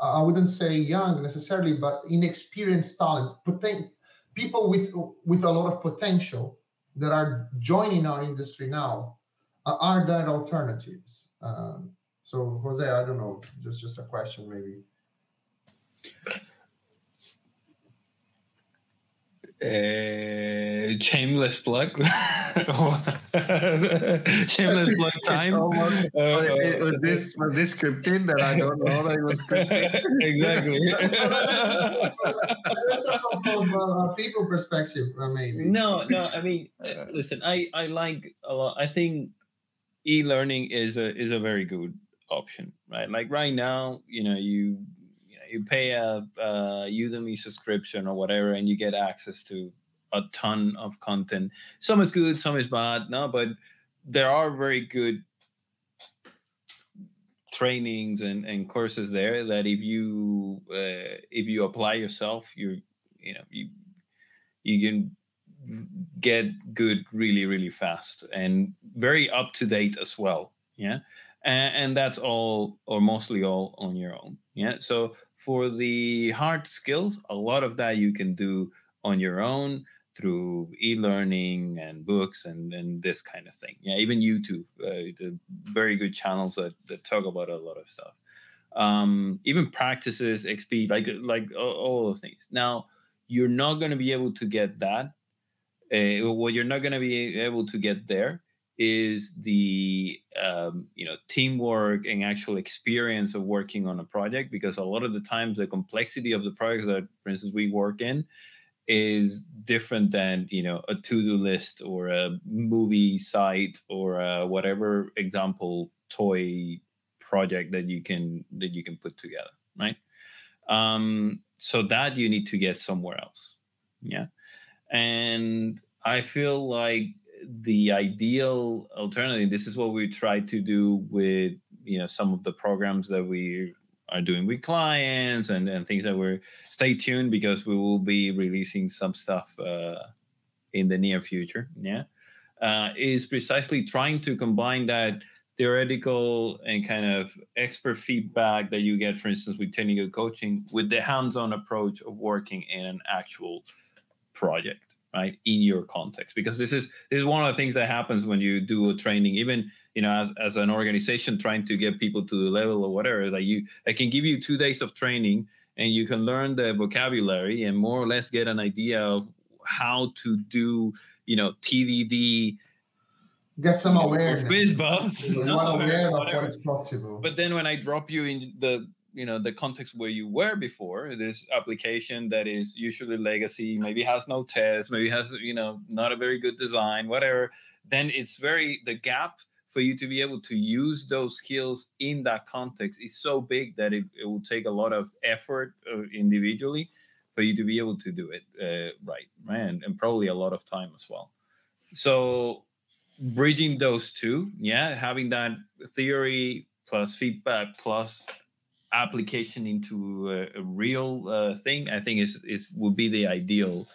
[SPEAKER 3] I wouldn't say young necessarily, but inexperienced talent, poten- people with with a lot of potential that are joining our industry now. Uh, are there alternatives? Um, so, Jose, I don't know, just just a question maybe.
[SPEAKER 1] Uh, shameless plug. <laughs> shameless plug time.
[SPEAKER 2] Uh, was this was this scripted that I don't know that it was scripted? <laughs>
[SPEAKER 1] exactly. <laughs>
[SPEAKER 3] from a people perspective, maybe.
[SPEAKER 1] No, no. I mean, uh, listen. I I like a lot. I think e-learning is a is a very good option, right? Like right now, you know, you you pay a, a Udemy subscription or whatever, and you get access to a ton of content. Some is good, some is bad. No, but there are very good trainings and, and courses there that if you uh, if you apply yourself, you you know you you can get good really really fast and very up to date as well. Yeah, and, and that's all or mostly all on your own. Yeah, so for the hard skills, a lot of that you can do on your own through e-learning and books and, and this kind of thing. Yeah, even YouTube, uh, the very good channels that, that talk about a lot of stuff. Um, even practices, XP, like like all, those things. Now, you're not going to be able to get that. Uh, what you're not going to be able to get there is the um, you know teamwork and actual experience of working on a project because a lot of the times the complexity of the projects that for instance we work in is different than you know a to-do list or a movie site or a whatever example toy project that you can that you can put together right? Um so that you need to get somewhere else yeah? And i feel like the ideal alternative this is what we try to do with you know some of the programs that we are doing with clients and, and things that we're stay tuned because we will be releasing some stuff uh, in the near future yeah? Uh, is precisely trying to combine that theoretical and kind of expert feedback that you get for instance with technical coaching with the hands-on approach of working in an actual project right in your context because this is this is one of the things that happens when you do a training even you know as, as an organization trying to get people to the level or whatever that you i can give you two days of training and you can learn the vocabulary and more or less get an idea of how to do you know tdd
[SPEAKER 3] get some <laughs> awareness.
[SPEAKER 1] BizBubs,
[SPEAKER 3] you
[SPEAKER 1] no,
[SPEAKER 3] are aware of
[SPEAKER 1] whatever.
[SPEAKER 3] what is possible.
[SPEAKER 1] But then when i drop you in the you know the context where you were before this application that is usually legacy maybe has no test maybe has you know not a very good design whatever then it's very the gap for you to be able to use those skills in that context is so big that it, it will take a lot of effort uh, individually for you to be able to do it uh, right man and probably a lot of time as well. So bridging those two yeah having that theory plus feedback plus application into a, a real uh, thing, I think is is would be the ideal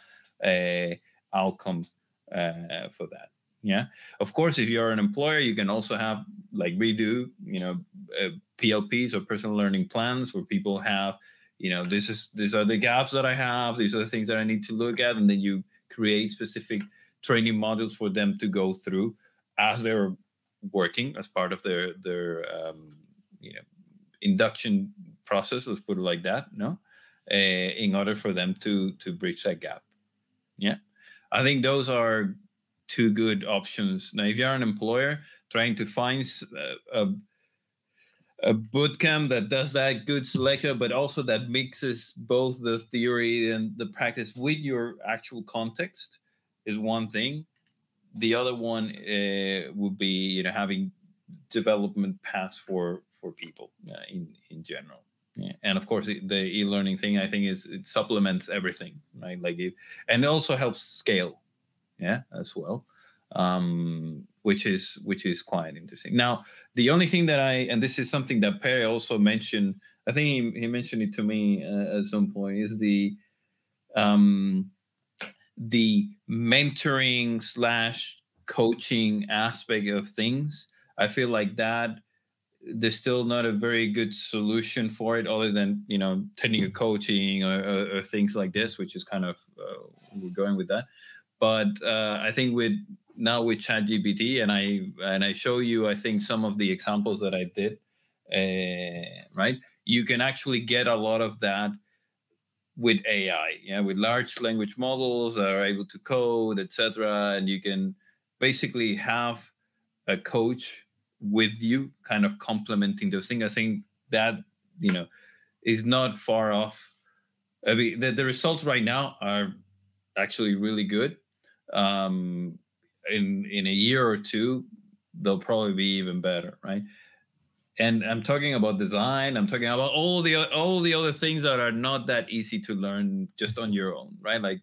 [SPEAKER 1] uh, outcome uh, for that. Yeah, of course, if you're an employer, you can also have like we do, you know, uh, PLPs or personal learning plans where people have, you know, this is these are the gaps that I have, these are the things that I need to look at, and then you create specific training modules for them to go through as they're working as part of their their um, you know induction process let's put it like that no? Uh, in order for them to to bridge that gap yeah? I think those are two good options. Now if you're an employer trying to find a, a, a boot camp that does that good selection but also that mixes both the theory and the practice with your actual context is one thing. The other one uh, would be you know having development paths for for people uh, in in general. Yeah. And of course, the e-learning thing I think is it supplements everything, right? Like it, and it also helps scale, yeah, as well, um, which is which is quite interesting. Now, the only thing that I and this is something that Perry also mentioned. I think he, he mentioned it to me uh, at some point. Is the um, the mentoring slash coaching aspect of things. I feel like that there's still not a very good solution for it other than you know technical coaching or, or, or things like this which is kind of uh, we're going with that. But uh, i think with now with chat gpt and i and i show you i think some of the examples that i did uh, right you can actually get a lot of that with ai yeah with large language models that are able to code etc and you can basically have a coach with you, kind of complementing those things. I think that you know is not far off. I mean, the, the results right now are actually really good. Um, in in a year or two, they'll probably be even better, right? And I'm talking about design. I'm talking about all the all the other things that are not that easy to learn just on your own, right? Like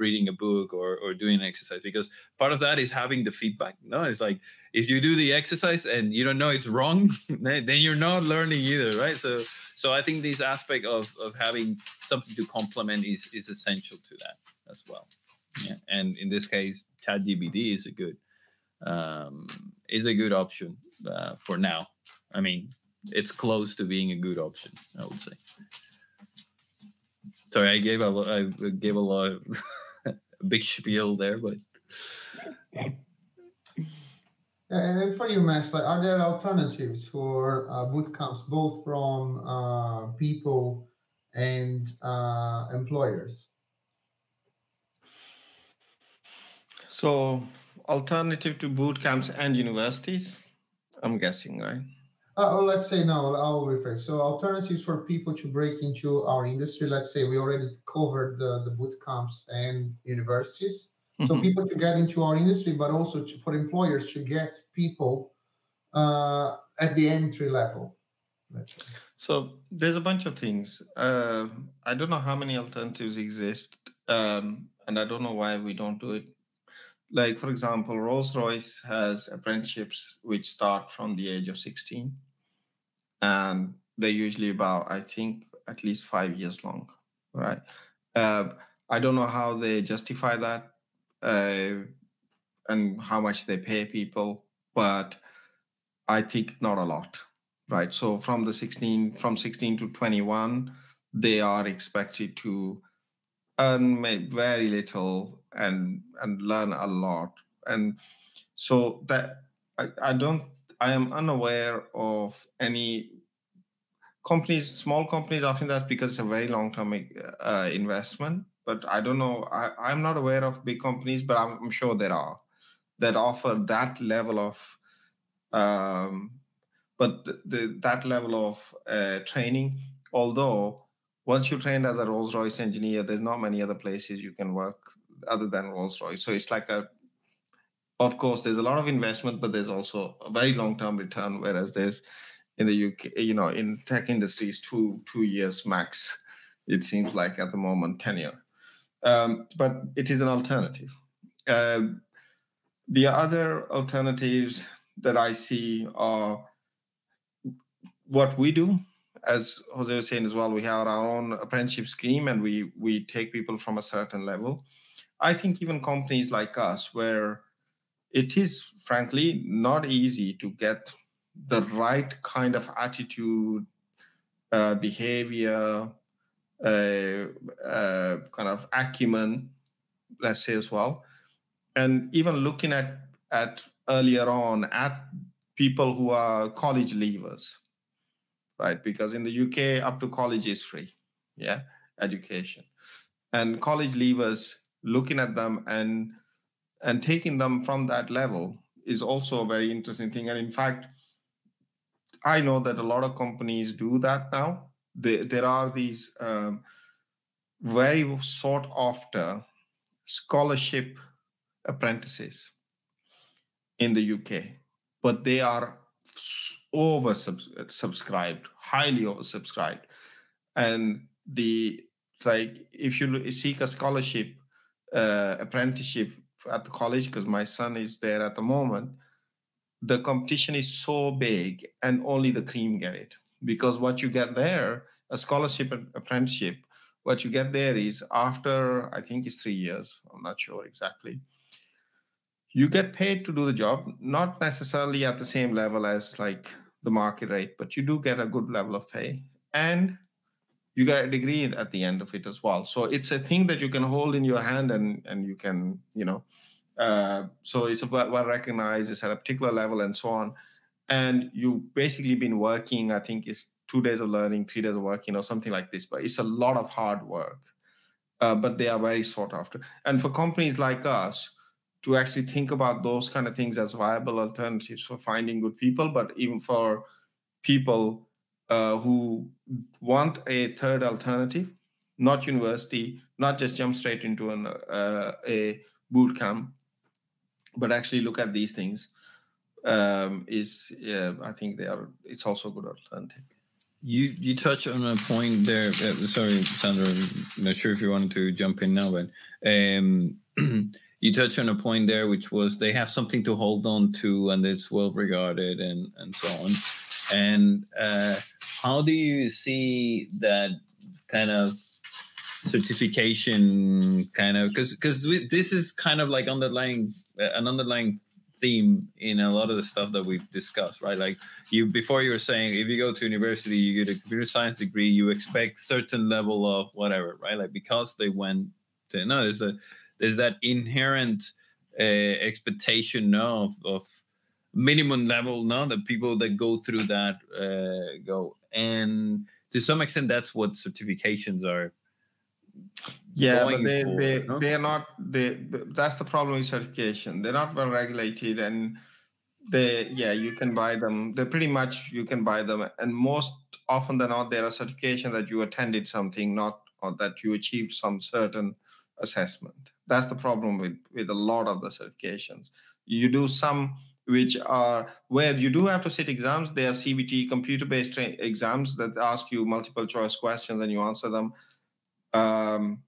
[SPEAKER 1] reading a book or, or doing an exercise because part of that is having the feedback no? It's like if you do the exercise and you don't know it's wrong <laughs> then you're not learning either right? So so i think this aspect of of having something to complement is is essential to that as well. Yeah and in this case chat gpt is a good um is a good option uh, for now. I mean it's close to being a good option i would say. Sorry i gave a i gave a lot of <laughs> big spiel there, but.
[SPEAKER 3] Yeah, and for you, Mash, like, are there alternatives for uh, boot camps, both from uh, people and uh, employers?
[SPEAKER 2] So, alternative to boot camps and universities, I'm guessing, right?
[SPEAKER 3] Uh, or let's say no, I'll rephrase. So alternatives for people to break into our industry. Let's say we already covered the, the boot camps and universities. So
[SPEAKER 2] Mhm.
[SPEAKER 3] people to get into our industry, but also to, for employers to get people uh, at the entry level.
[SPEAKER 2] So there's a bunch of things. Uh, I don't know how many alternatives exist, um, and I don't know why we don't do it. Like for example, Rolls Royce has apprenticeships which start from the age of 16, and they're usually about I think at least five years long, right? Uh, I don't know how they justify that, uh, and how much they pay people, but I think not a lot right so from the 16 from 16 to 21 they are expected to earn very little and and learn a lot. And so that I, I don't I am unaware of any companies, small companies. Often that's because it's a very long term uh, investment. But I don't know. I, I'm not aware of big companies, but I'm, I'm sure there are that offer that level of um, but the, the, that level of uh, training although once you're trained as a rolls royce engineer there's not many other places you can work other than rolls royce so it's like a of course there's a lot of investment but there's also a very long term return whereas there's in the uk you know in tech industries two two years max it seems like at the moment tenure um, but it is an alternative uh, the other alternatives that I see are what we do. As Jose was saying as well, we have our own apprenticeship scheme and we we take people from a certain level. I think even companies like us, where it is frankly not easy to get the right kind of attitude, uh, behavior, uh, uh, kind of acumen, let's say as well, and even looking at at earlier on at people who are college leavers, right? Because in the UK, up to college is free, yeah, education, and college leavers looking at them and and taking them from that level is also a very interesting thing. And in fact, I know that a lot of companies do that now. There, there are these um, very sought after scholarship apprentices in the UK, but they are over subscribed, highly oversubscribed. And the like, if you seek a scholarship, uh, apprenticeship at the college, because my son is there at the moment, the competition is so big, and only the cream get it. Because what you get there, a scholarship and apprenticeship, what you get there is after I think it's three years. I'm not sure exactly you get paid to do the job not necessarily at the same level as like the market rate but you do get a good level of pay and you get a degree at the end of it as well. So it's a thing that you can hold in your hand and and you can you know uh, so it's well recognized it's at a particular level and so on. And you've basically been working i think it's two days of learning three days of working or something like this but it's a lot of hard work. Uh, but they are very sought after. And for companies like us to actually think about those kind of things as viable alternatives for finding good people, but even for people uh, who want a third alternative, not university, not just jump straight into an, uh, a boot camp, but actually look at these things. Um, is yeah, I think they are. It's also a good alternative.
[SPEAKER 1] You you touch on a point there. Uh, sorry, Sandro, I'm not sure if you wanted to jump in now, but um, <clears throat> you touched on a point there, which was they have something to hold on to and it's well regarded and, and so on. And uh, how do you see that kind of certification kind of because because this is kind of like underlying an underlying theme in a lot of the stuff that we've discussed right? Like you before you were saying if you go to university you get a computer science degree you expect certain level of whatever right? Like because they went to no there's a there's that inherent uh, expectation of, of minimum level now that people that go through that uh, go and to some extent that's what certifications are
[SPEAKER 2] yeah but they for, they, no? they are not they that's the problem with certification. They're not well regulated and they yeah you can buy them. They're pretty much you can buy them. And most often than not there are a certification that you attended something not or that you achieved some certain assessment. That's the problem with with a lot of the certifications. You do some which are where you do have to sit exams. They are cbt computer based exams that ask you multiple choice questions and you answer them. Um,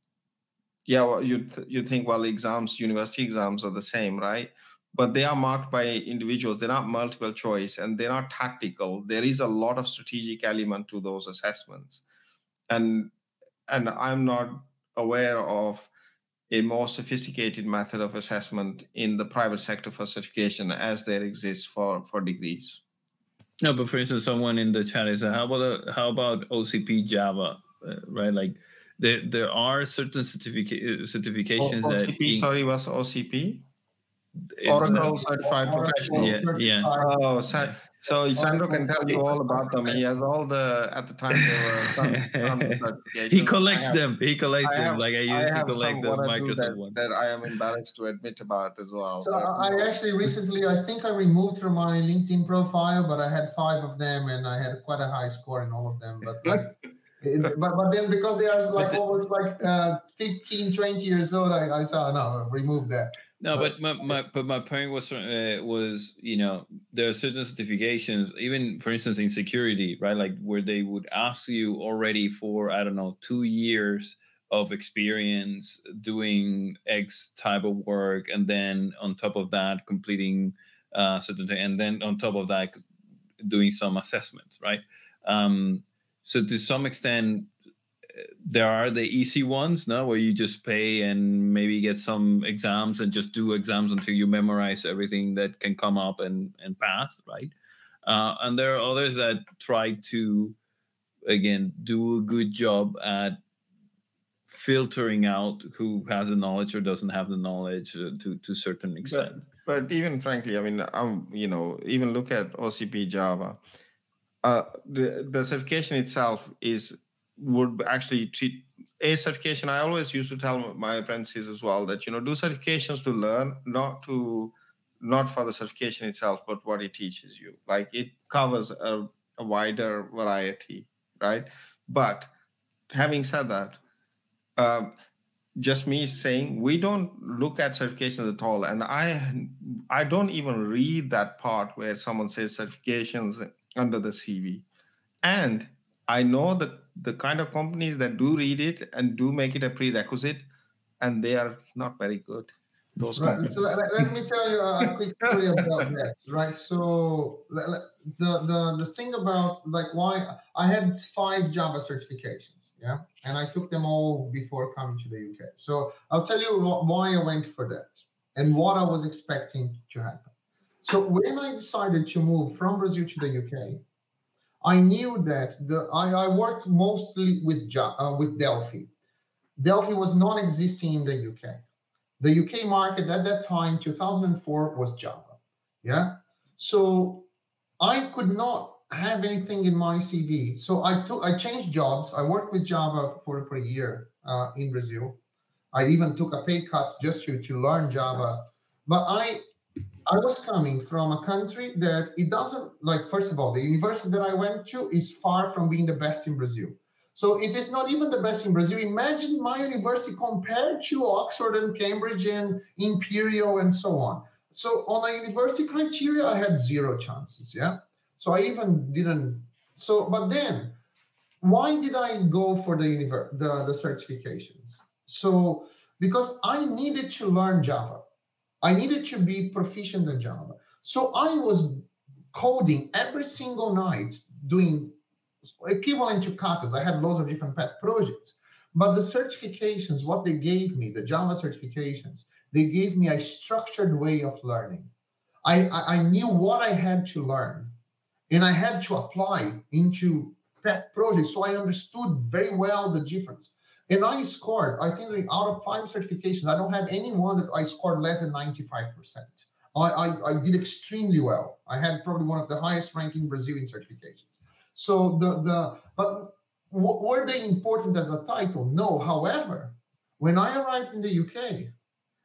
[SPEAKER 2] yeah well, you th- you think well exams university exams are the same right? But they are marked by individuals. They're not multiple choice and they're not tactical. There is a lot of strategic element to those assessments. And and i'm not aware of a more sophisticated method of assessment in the private sector for certification as there exists for, for degrees.
[SPEAKER 1] No, but for instance, someone in the chat is, how about how about OCP Java, uh, right? Like there there are certain certifica- certifications
[SPEAKER 2] O-
[SPEAKER 1] that
[SPEAKER 2] OCP, sorry, was OCP? Oracle Certified
[SPEAKER 3] Oracle
[SPEAKER 2] Professional.
[SPEAKER 1] Yeah, yeah.
[SPEAKER 2] Oh, Sa- so Sandro can tell you all about them. He has all the, at the time, there were some, <laughs> some
[SPEAKER 1] he collects
[SPEAKER 2] have-
[SPEAKER 1] them. He collects
[SPEAKER 2] I
[SPEAKER 1] them like I used
[SPEAKER 2] I
[SPEAKER 1] to collect the
[SPEAKER 2] one or two
[SPEAKER 1] Microsoft
[SPEAKER 2] that,
[SPEAKER 1] ones.
[SPEAKER 2] that I am embarrassed to admit about as well.
[SPEAKER 3] So
[SPEAKER 2] but,
[SPEAKER 3] I I actually recently, I think I removed from my LinkedIn profile, but I had five of them and I had quite a high score in all of them. But like, <laughs> but but then because they are like
[SPEAKER 1] the-
[SPEAKER 3] almost like uh, 15, 20 years old, I, I saw no, remove that.
[SPEAKER 1] No,
[SPEAKER 3] But-
[SPEAKER 1] my, my but my point was uh, was you know there are certain certifications, even for instance in security, right? Like where they would ask you already for I don't know two years of experience doing X type of work, and then on top of that completing uh, certain, and then on top of that doing some assessments, right? Um, so to some extent, there are the easy ones no? Where you just pay and maybe get some exams and just do exams until you memorize everything that can come up and and pass right? Uh, and there are others that try to again do a good job at filtering out who has the knowledge or doesn't have the knowledge uh, to to a certain extent.
[SPEAKER 2] but even frankly, I mean, um, you know, even look at OCP Java. Uh, the the certification itself is would actually treat a certification. I always used to tell my apprentices as well that you know do certifications to learn, not to not for the certification itself, but what it teaches you. Like it covers a, a wider variety, right? But having said that, um, just me saying we don't look at certifications at all and i i don't even read that part where someone says certifications under the cv and i know the the kind of companies that do read it and do make it a prerequisite and they are not very good those
[SPEAKER 3] Right.
[SPEAKER 2] companies
[SPEAKER 3] So let, let- me tell you a, <laughs> quick story about that. Right. So the the the thing about like why I had five Java certifications, yeah, and I took them all before coming to the UK. So I'll tell you wh- why I went for that and what I was expecting to happen. So when I decided to move from Brazil to the UK, I knew that the I, I worked mostly with uh, with Delphi. Delphi was non-existing in the UK the UK market at that time, 2004, was Java. Yeah. So I could not have anything in my CV. So I took, I changed jobs. I worked with Java for, for a year uh, in Brazil. I even took a pay cut just to, to learn Java. But I, I was coming from a country that it doesn't like. First of all, the university that I went to is far from being the best in Brazil. So if it's not even the best in Brazil, imagine my university compared to Oxford and Cambridge and Imperial and so on. So on a university criteria, I had zero chances. Yeah. So I even didn't. So, but then, why did I go for the univer- the, the certifications? So because I needed to learn Java, I needed to be proficient in Java. So I was coding every single night, doing equivalent to katas. I had loads of different pet projects. But the certifications, what they gave me, the Java certifications, they gave me a structured way of learning. I, I, I knew what I had to learn and I had to apply into pet projects. So I understood very well the difference. And I scored, I think out of five certifications, I don't have any one that I scored less than 95%. I, I, I did extremely well. I had probably one of the highest ranking Brazilian certifications. So the the but w- were they important as a title? No. However, when I arrived in the UK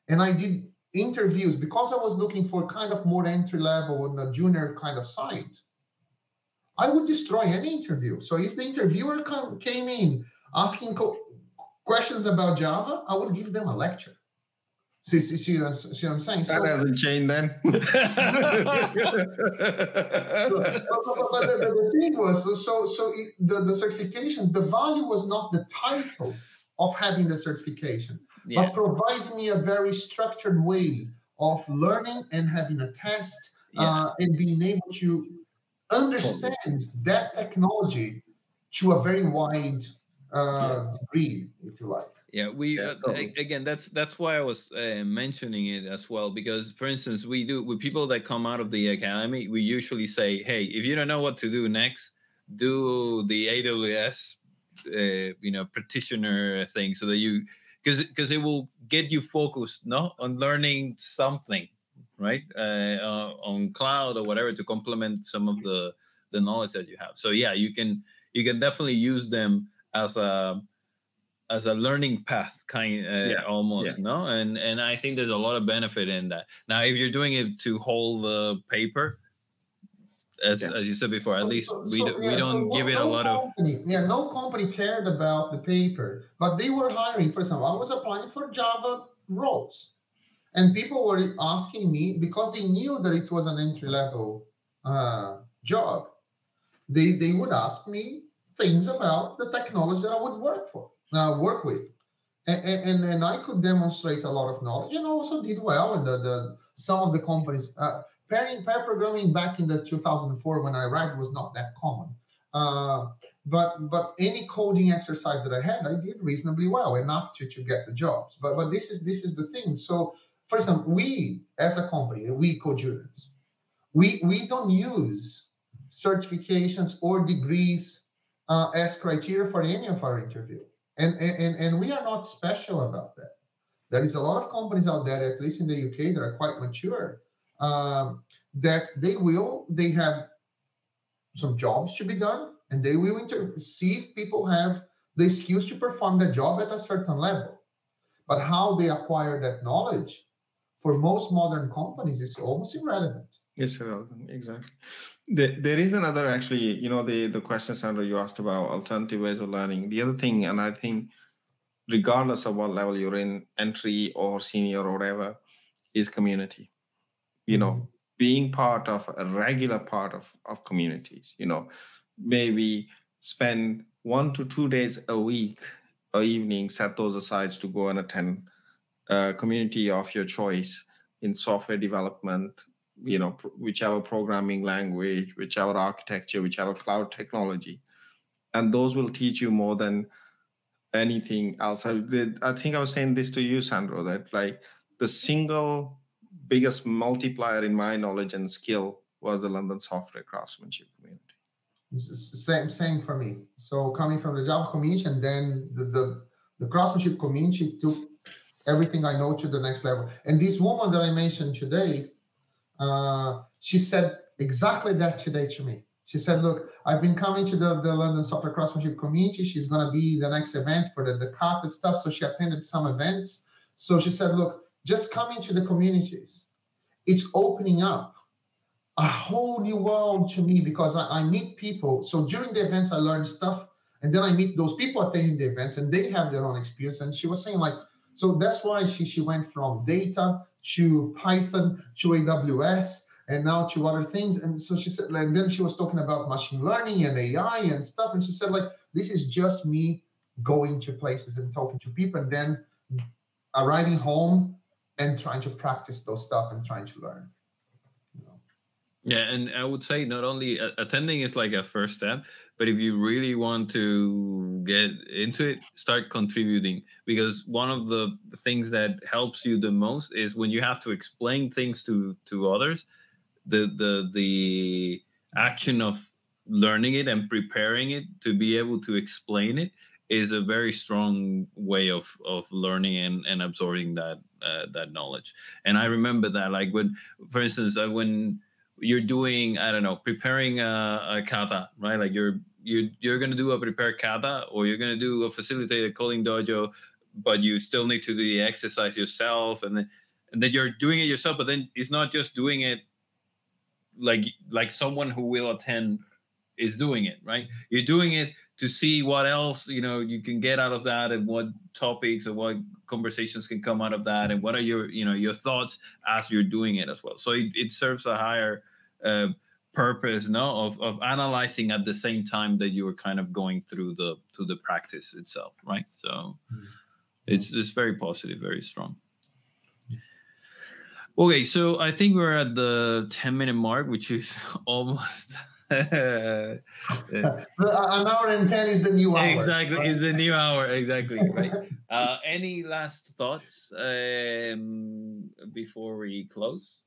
[SPEAKER 3] and I did interviews because I was looking for kind of more entry level and a junior kind of site, I would destroy any interview. So if the interviewer come, came in asking questions about Java, I would give them a lecture. See, see, see, what I'm- see what I'm saying?
[SPEAKER 2] that
[SPEAKER 3] So-
[SPEAKER 2] hasn't changed then <laughs>
[SPEAKER 3] but, but- but the, the- the thing was so so, so it, the, the certifications the value was not the title of having the certification
[SPEAKER 1] yeah
[SPEAKER 3] but provides me a very structured way of learning and having a test
[SPEAKER 1] yeah
[SPEAKER 3] uh, and being able to understand that technology to a very wide uh, degree if you like
[SPEAKER 1] Yeah, we
[SPEAKER 2] Yeah,
[SPEAKER 1] uh, again. That's that's why I was uh, mentioning it as well because, for instance, we do with people that come out of the academy. We usually say, "Hey, if you don't know what to do next, do the AWS uh, you know practitioner thing so that you because because it will get you focused no on learning something right uh, uh, on cloud or whatever to complement some of the the knowledge that you have so yeah you can you can definitely use them as a as a learning path kind uh,
[SPEAKER 2] Yeah,
[SPEAKER 1] almost
[SPEAKER 2] yeah.
[SPEAKER 1] no and and i think there's a lot of benefit in that now if you're doing it to hold the paper as,
[SPEAKER 2] Yeah.
[SPEAKER 1] as you said before at
[SPEAKER 3] So-
[SPEAKER 1] least
[SPEAKER 3] so-
[SPEAKER 1] we,
[SPEAKER 3] so,
[SPEAKER 1] do,
[SPEAKER 3] yeah,
[SPEAKER 1] we
[SPEAKER 3] so
[SPEAKER 1] don't give
[SPEAKER 3] no-
[SPEAKER 1] it a
[SPEAKER 3] no
[SPEAKER 1] lot of
[SPEAKER 3] yeah no company cared about the paper but they were hiring for example i was applying for java roles and people were asking me because they knew that it was an entry level uh, job they they would ask me things about the technology that i would work for uh, work with and, and and i could demonstrate a lot of knowledge and also did well in the, the some of the companies uh, pair, pair programming back in the 2004 when I arrived was not that common. Uh, but but any coding exercise that I had, I did reasonably well, enough to, to get the jobs. But but this is this is the thing. So for example, we as a company, we Codurance, we we don't use certifications or degrees uh, as criteria for any of our interview. And, and and we are not special about that. There is a lot of companies out there, at least in the UK, that are quite mature, um, that they will they have some jobs to be done, and they will inter- see if people have the skills to perform the job at a certain level. But how they acquire that knowledge, for most modern companies, is almost irrelevant.
[SPEAKER 2] Yes, irrelevant. Exactly. There, there is another actually, you know, the the question, Sandro, you asked about alternative ways of learning. The other thing, and I think, regardless of what level you're in, entry or senior or whatever, is community. You know, mm-hmm. being part of a regular part of of communities. You know, maybe spend one to two days a week or evening, set those aside to go and attend a community of your choice in software development, you know, whichever programming language, whichever architecture, whichever cloud technology. And those will teach you more than anything else. I, did, I think I was saying this to you, Sandro, that like the single biggest multiplier in my knowledge and skill was the London software craftsmanship community.
[SPEAKER 3] Same same for me. So coming from the Java community and then the the, the craftsmanship community took everything I know to the next level. And this woman that I mentioned today, uh, she said exactly that today to me. She said, "Look, I've been coming to the, the London Software Craftsmanship community. She's gonna be the next event for the the CAT stuff. So she attended some events. So she said, "Look, just coming to the communities, it's opening up." a whole new world to me because I, I meet people. So during the events, I learn stuff, and then I meet those people attending the events, and they have their own experience. And she was saying like, so that's why she she went from data to Python to AWS and now to other things. And so she said, and then she was talking about machine learning and AI and stuff. And she said like, this is just me going to places and talking to people, and then arriving home and trying to practice those stuff and trying to learn.
[SPEAKER 1] Yeah, and I would say not only attending is like a first step, but if you really want to get into it, start contributing because one of the things that helps you the most is when you have to explain things to to others, the the the action of learning it and preparing it to be able to explain it is a very strong way of of learning and, and absorbing that uh, that knowledge. And I remember that like when, for instance, uh, when you're doing i don't know preparing a, a kata right? Like you're you you're going to do a prepare kata or you're going to do a facilitated coding dojo but you still need to do the exercise yourself and then and then you're doing it yourself but then it's not just doing it like like someone who will attend is doing it right? You're doing it to see what else you know you can get out of that and what topics or what conversations can come out of that and what are your you know your thoughts as you're doing it as well. So it, it serves a higher uh, purpose no of, of analyzing at the same time that you're kind of going through the to the practice itself right? So it's it's very positive very strong. Okay so i think we're at the 10 minute mark which is <laughs> almost <laughs>
[SPEAKER 3] an hour and 10 is the new hour.
[SPEAKER 1] exactly
[SPEAKER 3] right?
[SPEAKER 1] it's a new hour exactly <laughs> right uh any last thoughts um before we close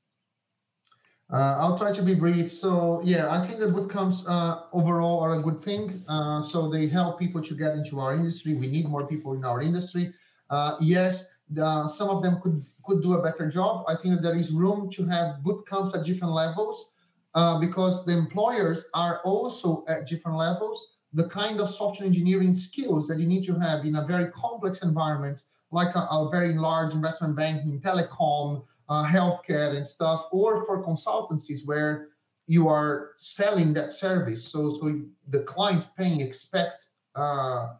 [SPEAKER 3] Uh, I'll try to be brief. So yeah, I think the bootcamps uh, overall are a good thing. Uh, so they help people to get into our industry. We need more people in our industry. Uh, yes, the, some of them could could do a better job. I think there is room to have bootcamps at different levels uh, because the employers are also at different levels. The kind of software engineering skills that you need to have in a very complex environment, like a, a very large investment banking, telecom, uh, healthcare and stuff, or for consultancies where you are selling that service. So, so the client paying expect uh,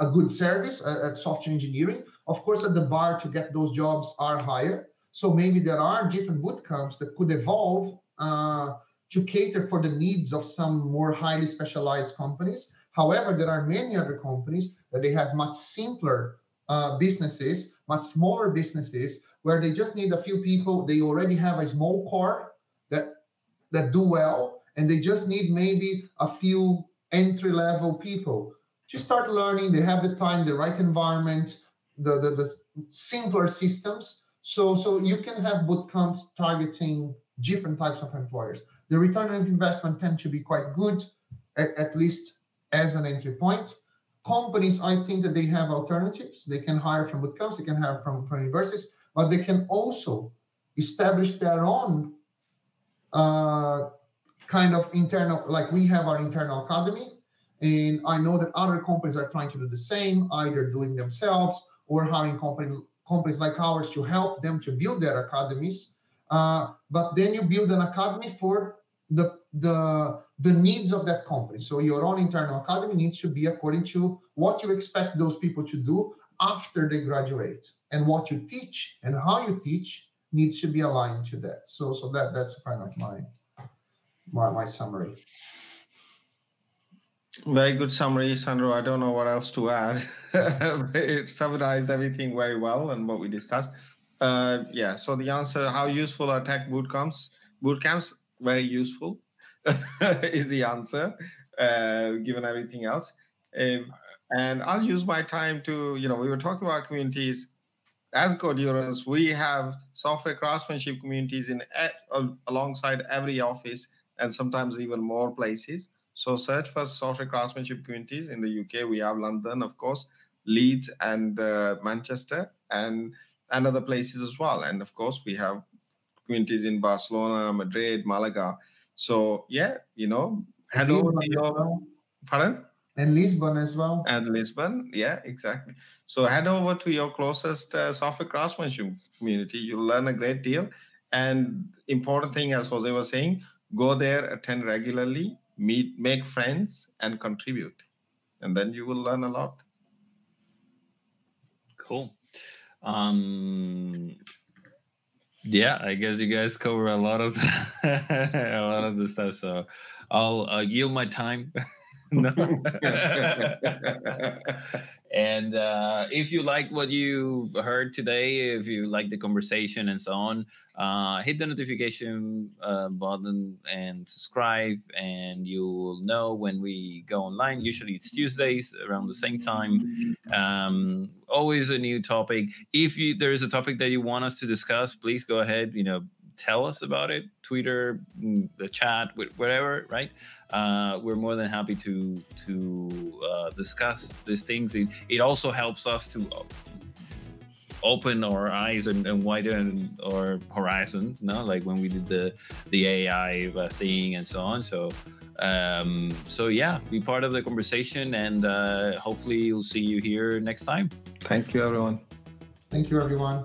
[SPEAKER 3] a good service at software engineering. Of course, at the bar to get those jobs are higher. So maybe there are different boot camps that could evolve to cater for the needs of some more highly specialized companies. However, there are many other companies that they have much simpler uh, businesses, much smaller businesses where they just need a few people. They already have a small core that that do well, and they just need maybe a few entry level people to start learning. They have the time, the right environment, the, the, the simpler systems. So so you can have boot camps targeting different types of employers. The return on investment tend to be quite good, at, at least as an entry point. Companies, I think that they have alternatives. They can hire from boot camps, they can hire from, from universities but they can also establish their own uh, kind of internal, like we have our internal academy. And I know that other companies are trying to do the same, either doing themselves or hiring company, companies like ours to help them to build their academies. Uh, but then you build an academy for the, the, the needs of that company. So your own internal academy needs to be according to what you expect those people to do after they graduate. And what you teach and how you teach needs to be aligned to that. So so that that's kind of my my, my summary.
[SPEAKER 2] Very good summary sandro. I don't know what else to add. <laughs> It summarized everything very well and what we discussed uh, yeah so the answer how useful are tech boot camps boot camps very useful <laughs> is the answer uh, given everything else um, and I'll use my time to, you know, we were talking about communities. As Codurance, we have software craftsmanship communities in alongside every office and sometimes even more places. So search for software craftsmanship communities in the UK. We have London, of course, Leeds and uh, Manchester, and and other places as well. And of course, we have communities in Barcelona, Madrid, Malaga. So yeah, you know, head over to your pardon
[SPEAKER 3] and Lisbon as well.
[SPEAKER 2] And Lisbon, yeah, exactly. So head over to your closest uh, software craftsmanship community. You'll learn a great deal. And important thing, as Jose was saying, go there, attend regularly, meet, make friends, and contribute, and then you will learn a lot.
[SPEAKER 1] Cool. Um, yeah, I guess you guys cover a lot of <laughs> a lot of the stuff. So I'll uh, yield my time. <laughs> no. <laughs> and uh, if you like what you heard today, if you like the conversation and so on, uh, hit the notification uh, button and subscribe, and you'll know when we go online. Usually it's Tuesdays around the same time. Um, always a new topic. If you, there is a topic that you want us to discuss, please go ahead. You know, tell us about it twitter the chat whatever right? Uh, we're more than happy to to uh, discuss these things. It, it also helps us to uh, open our eyes and, and widen our horizon no? Like when we did the the ai uh, thing and so on. So um so yeah be part of the conversation and uh hopefully we'll see you here next time.
[SPEAKER 2] Thank you everyone.
[SPEAKER 3] Thank you everyone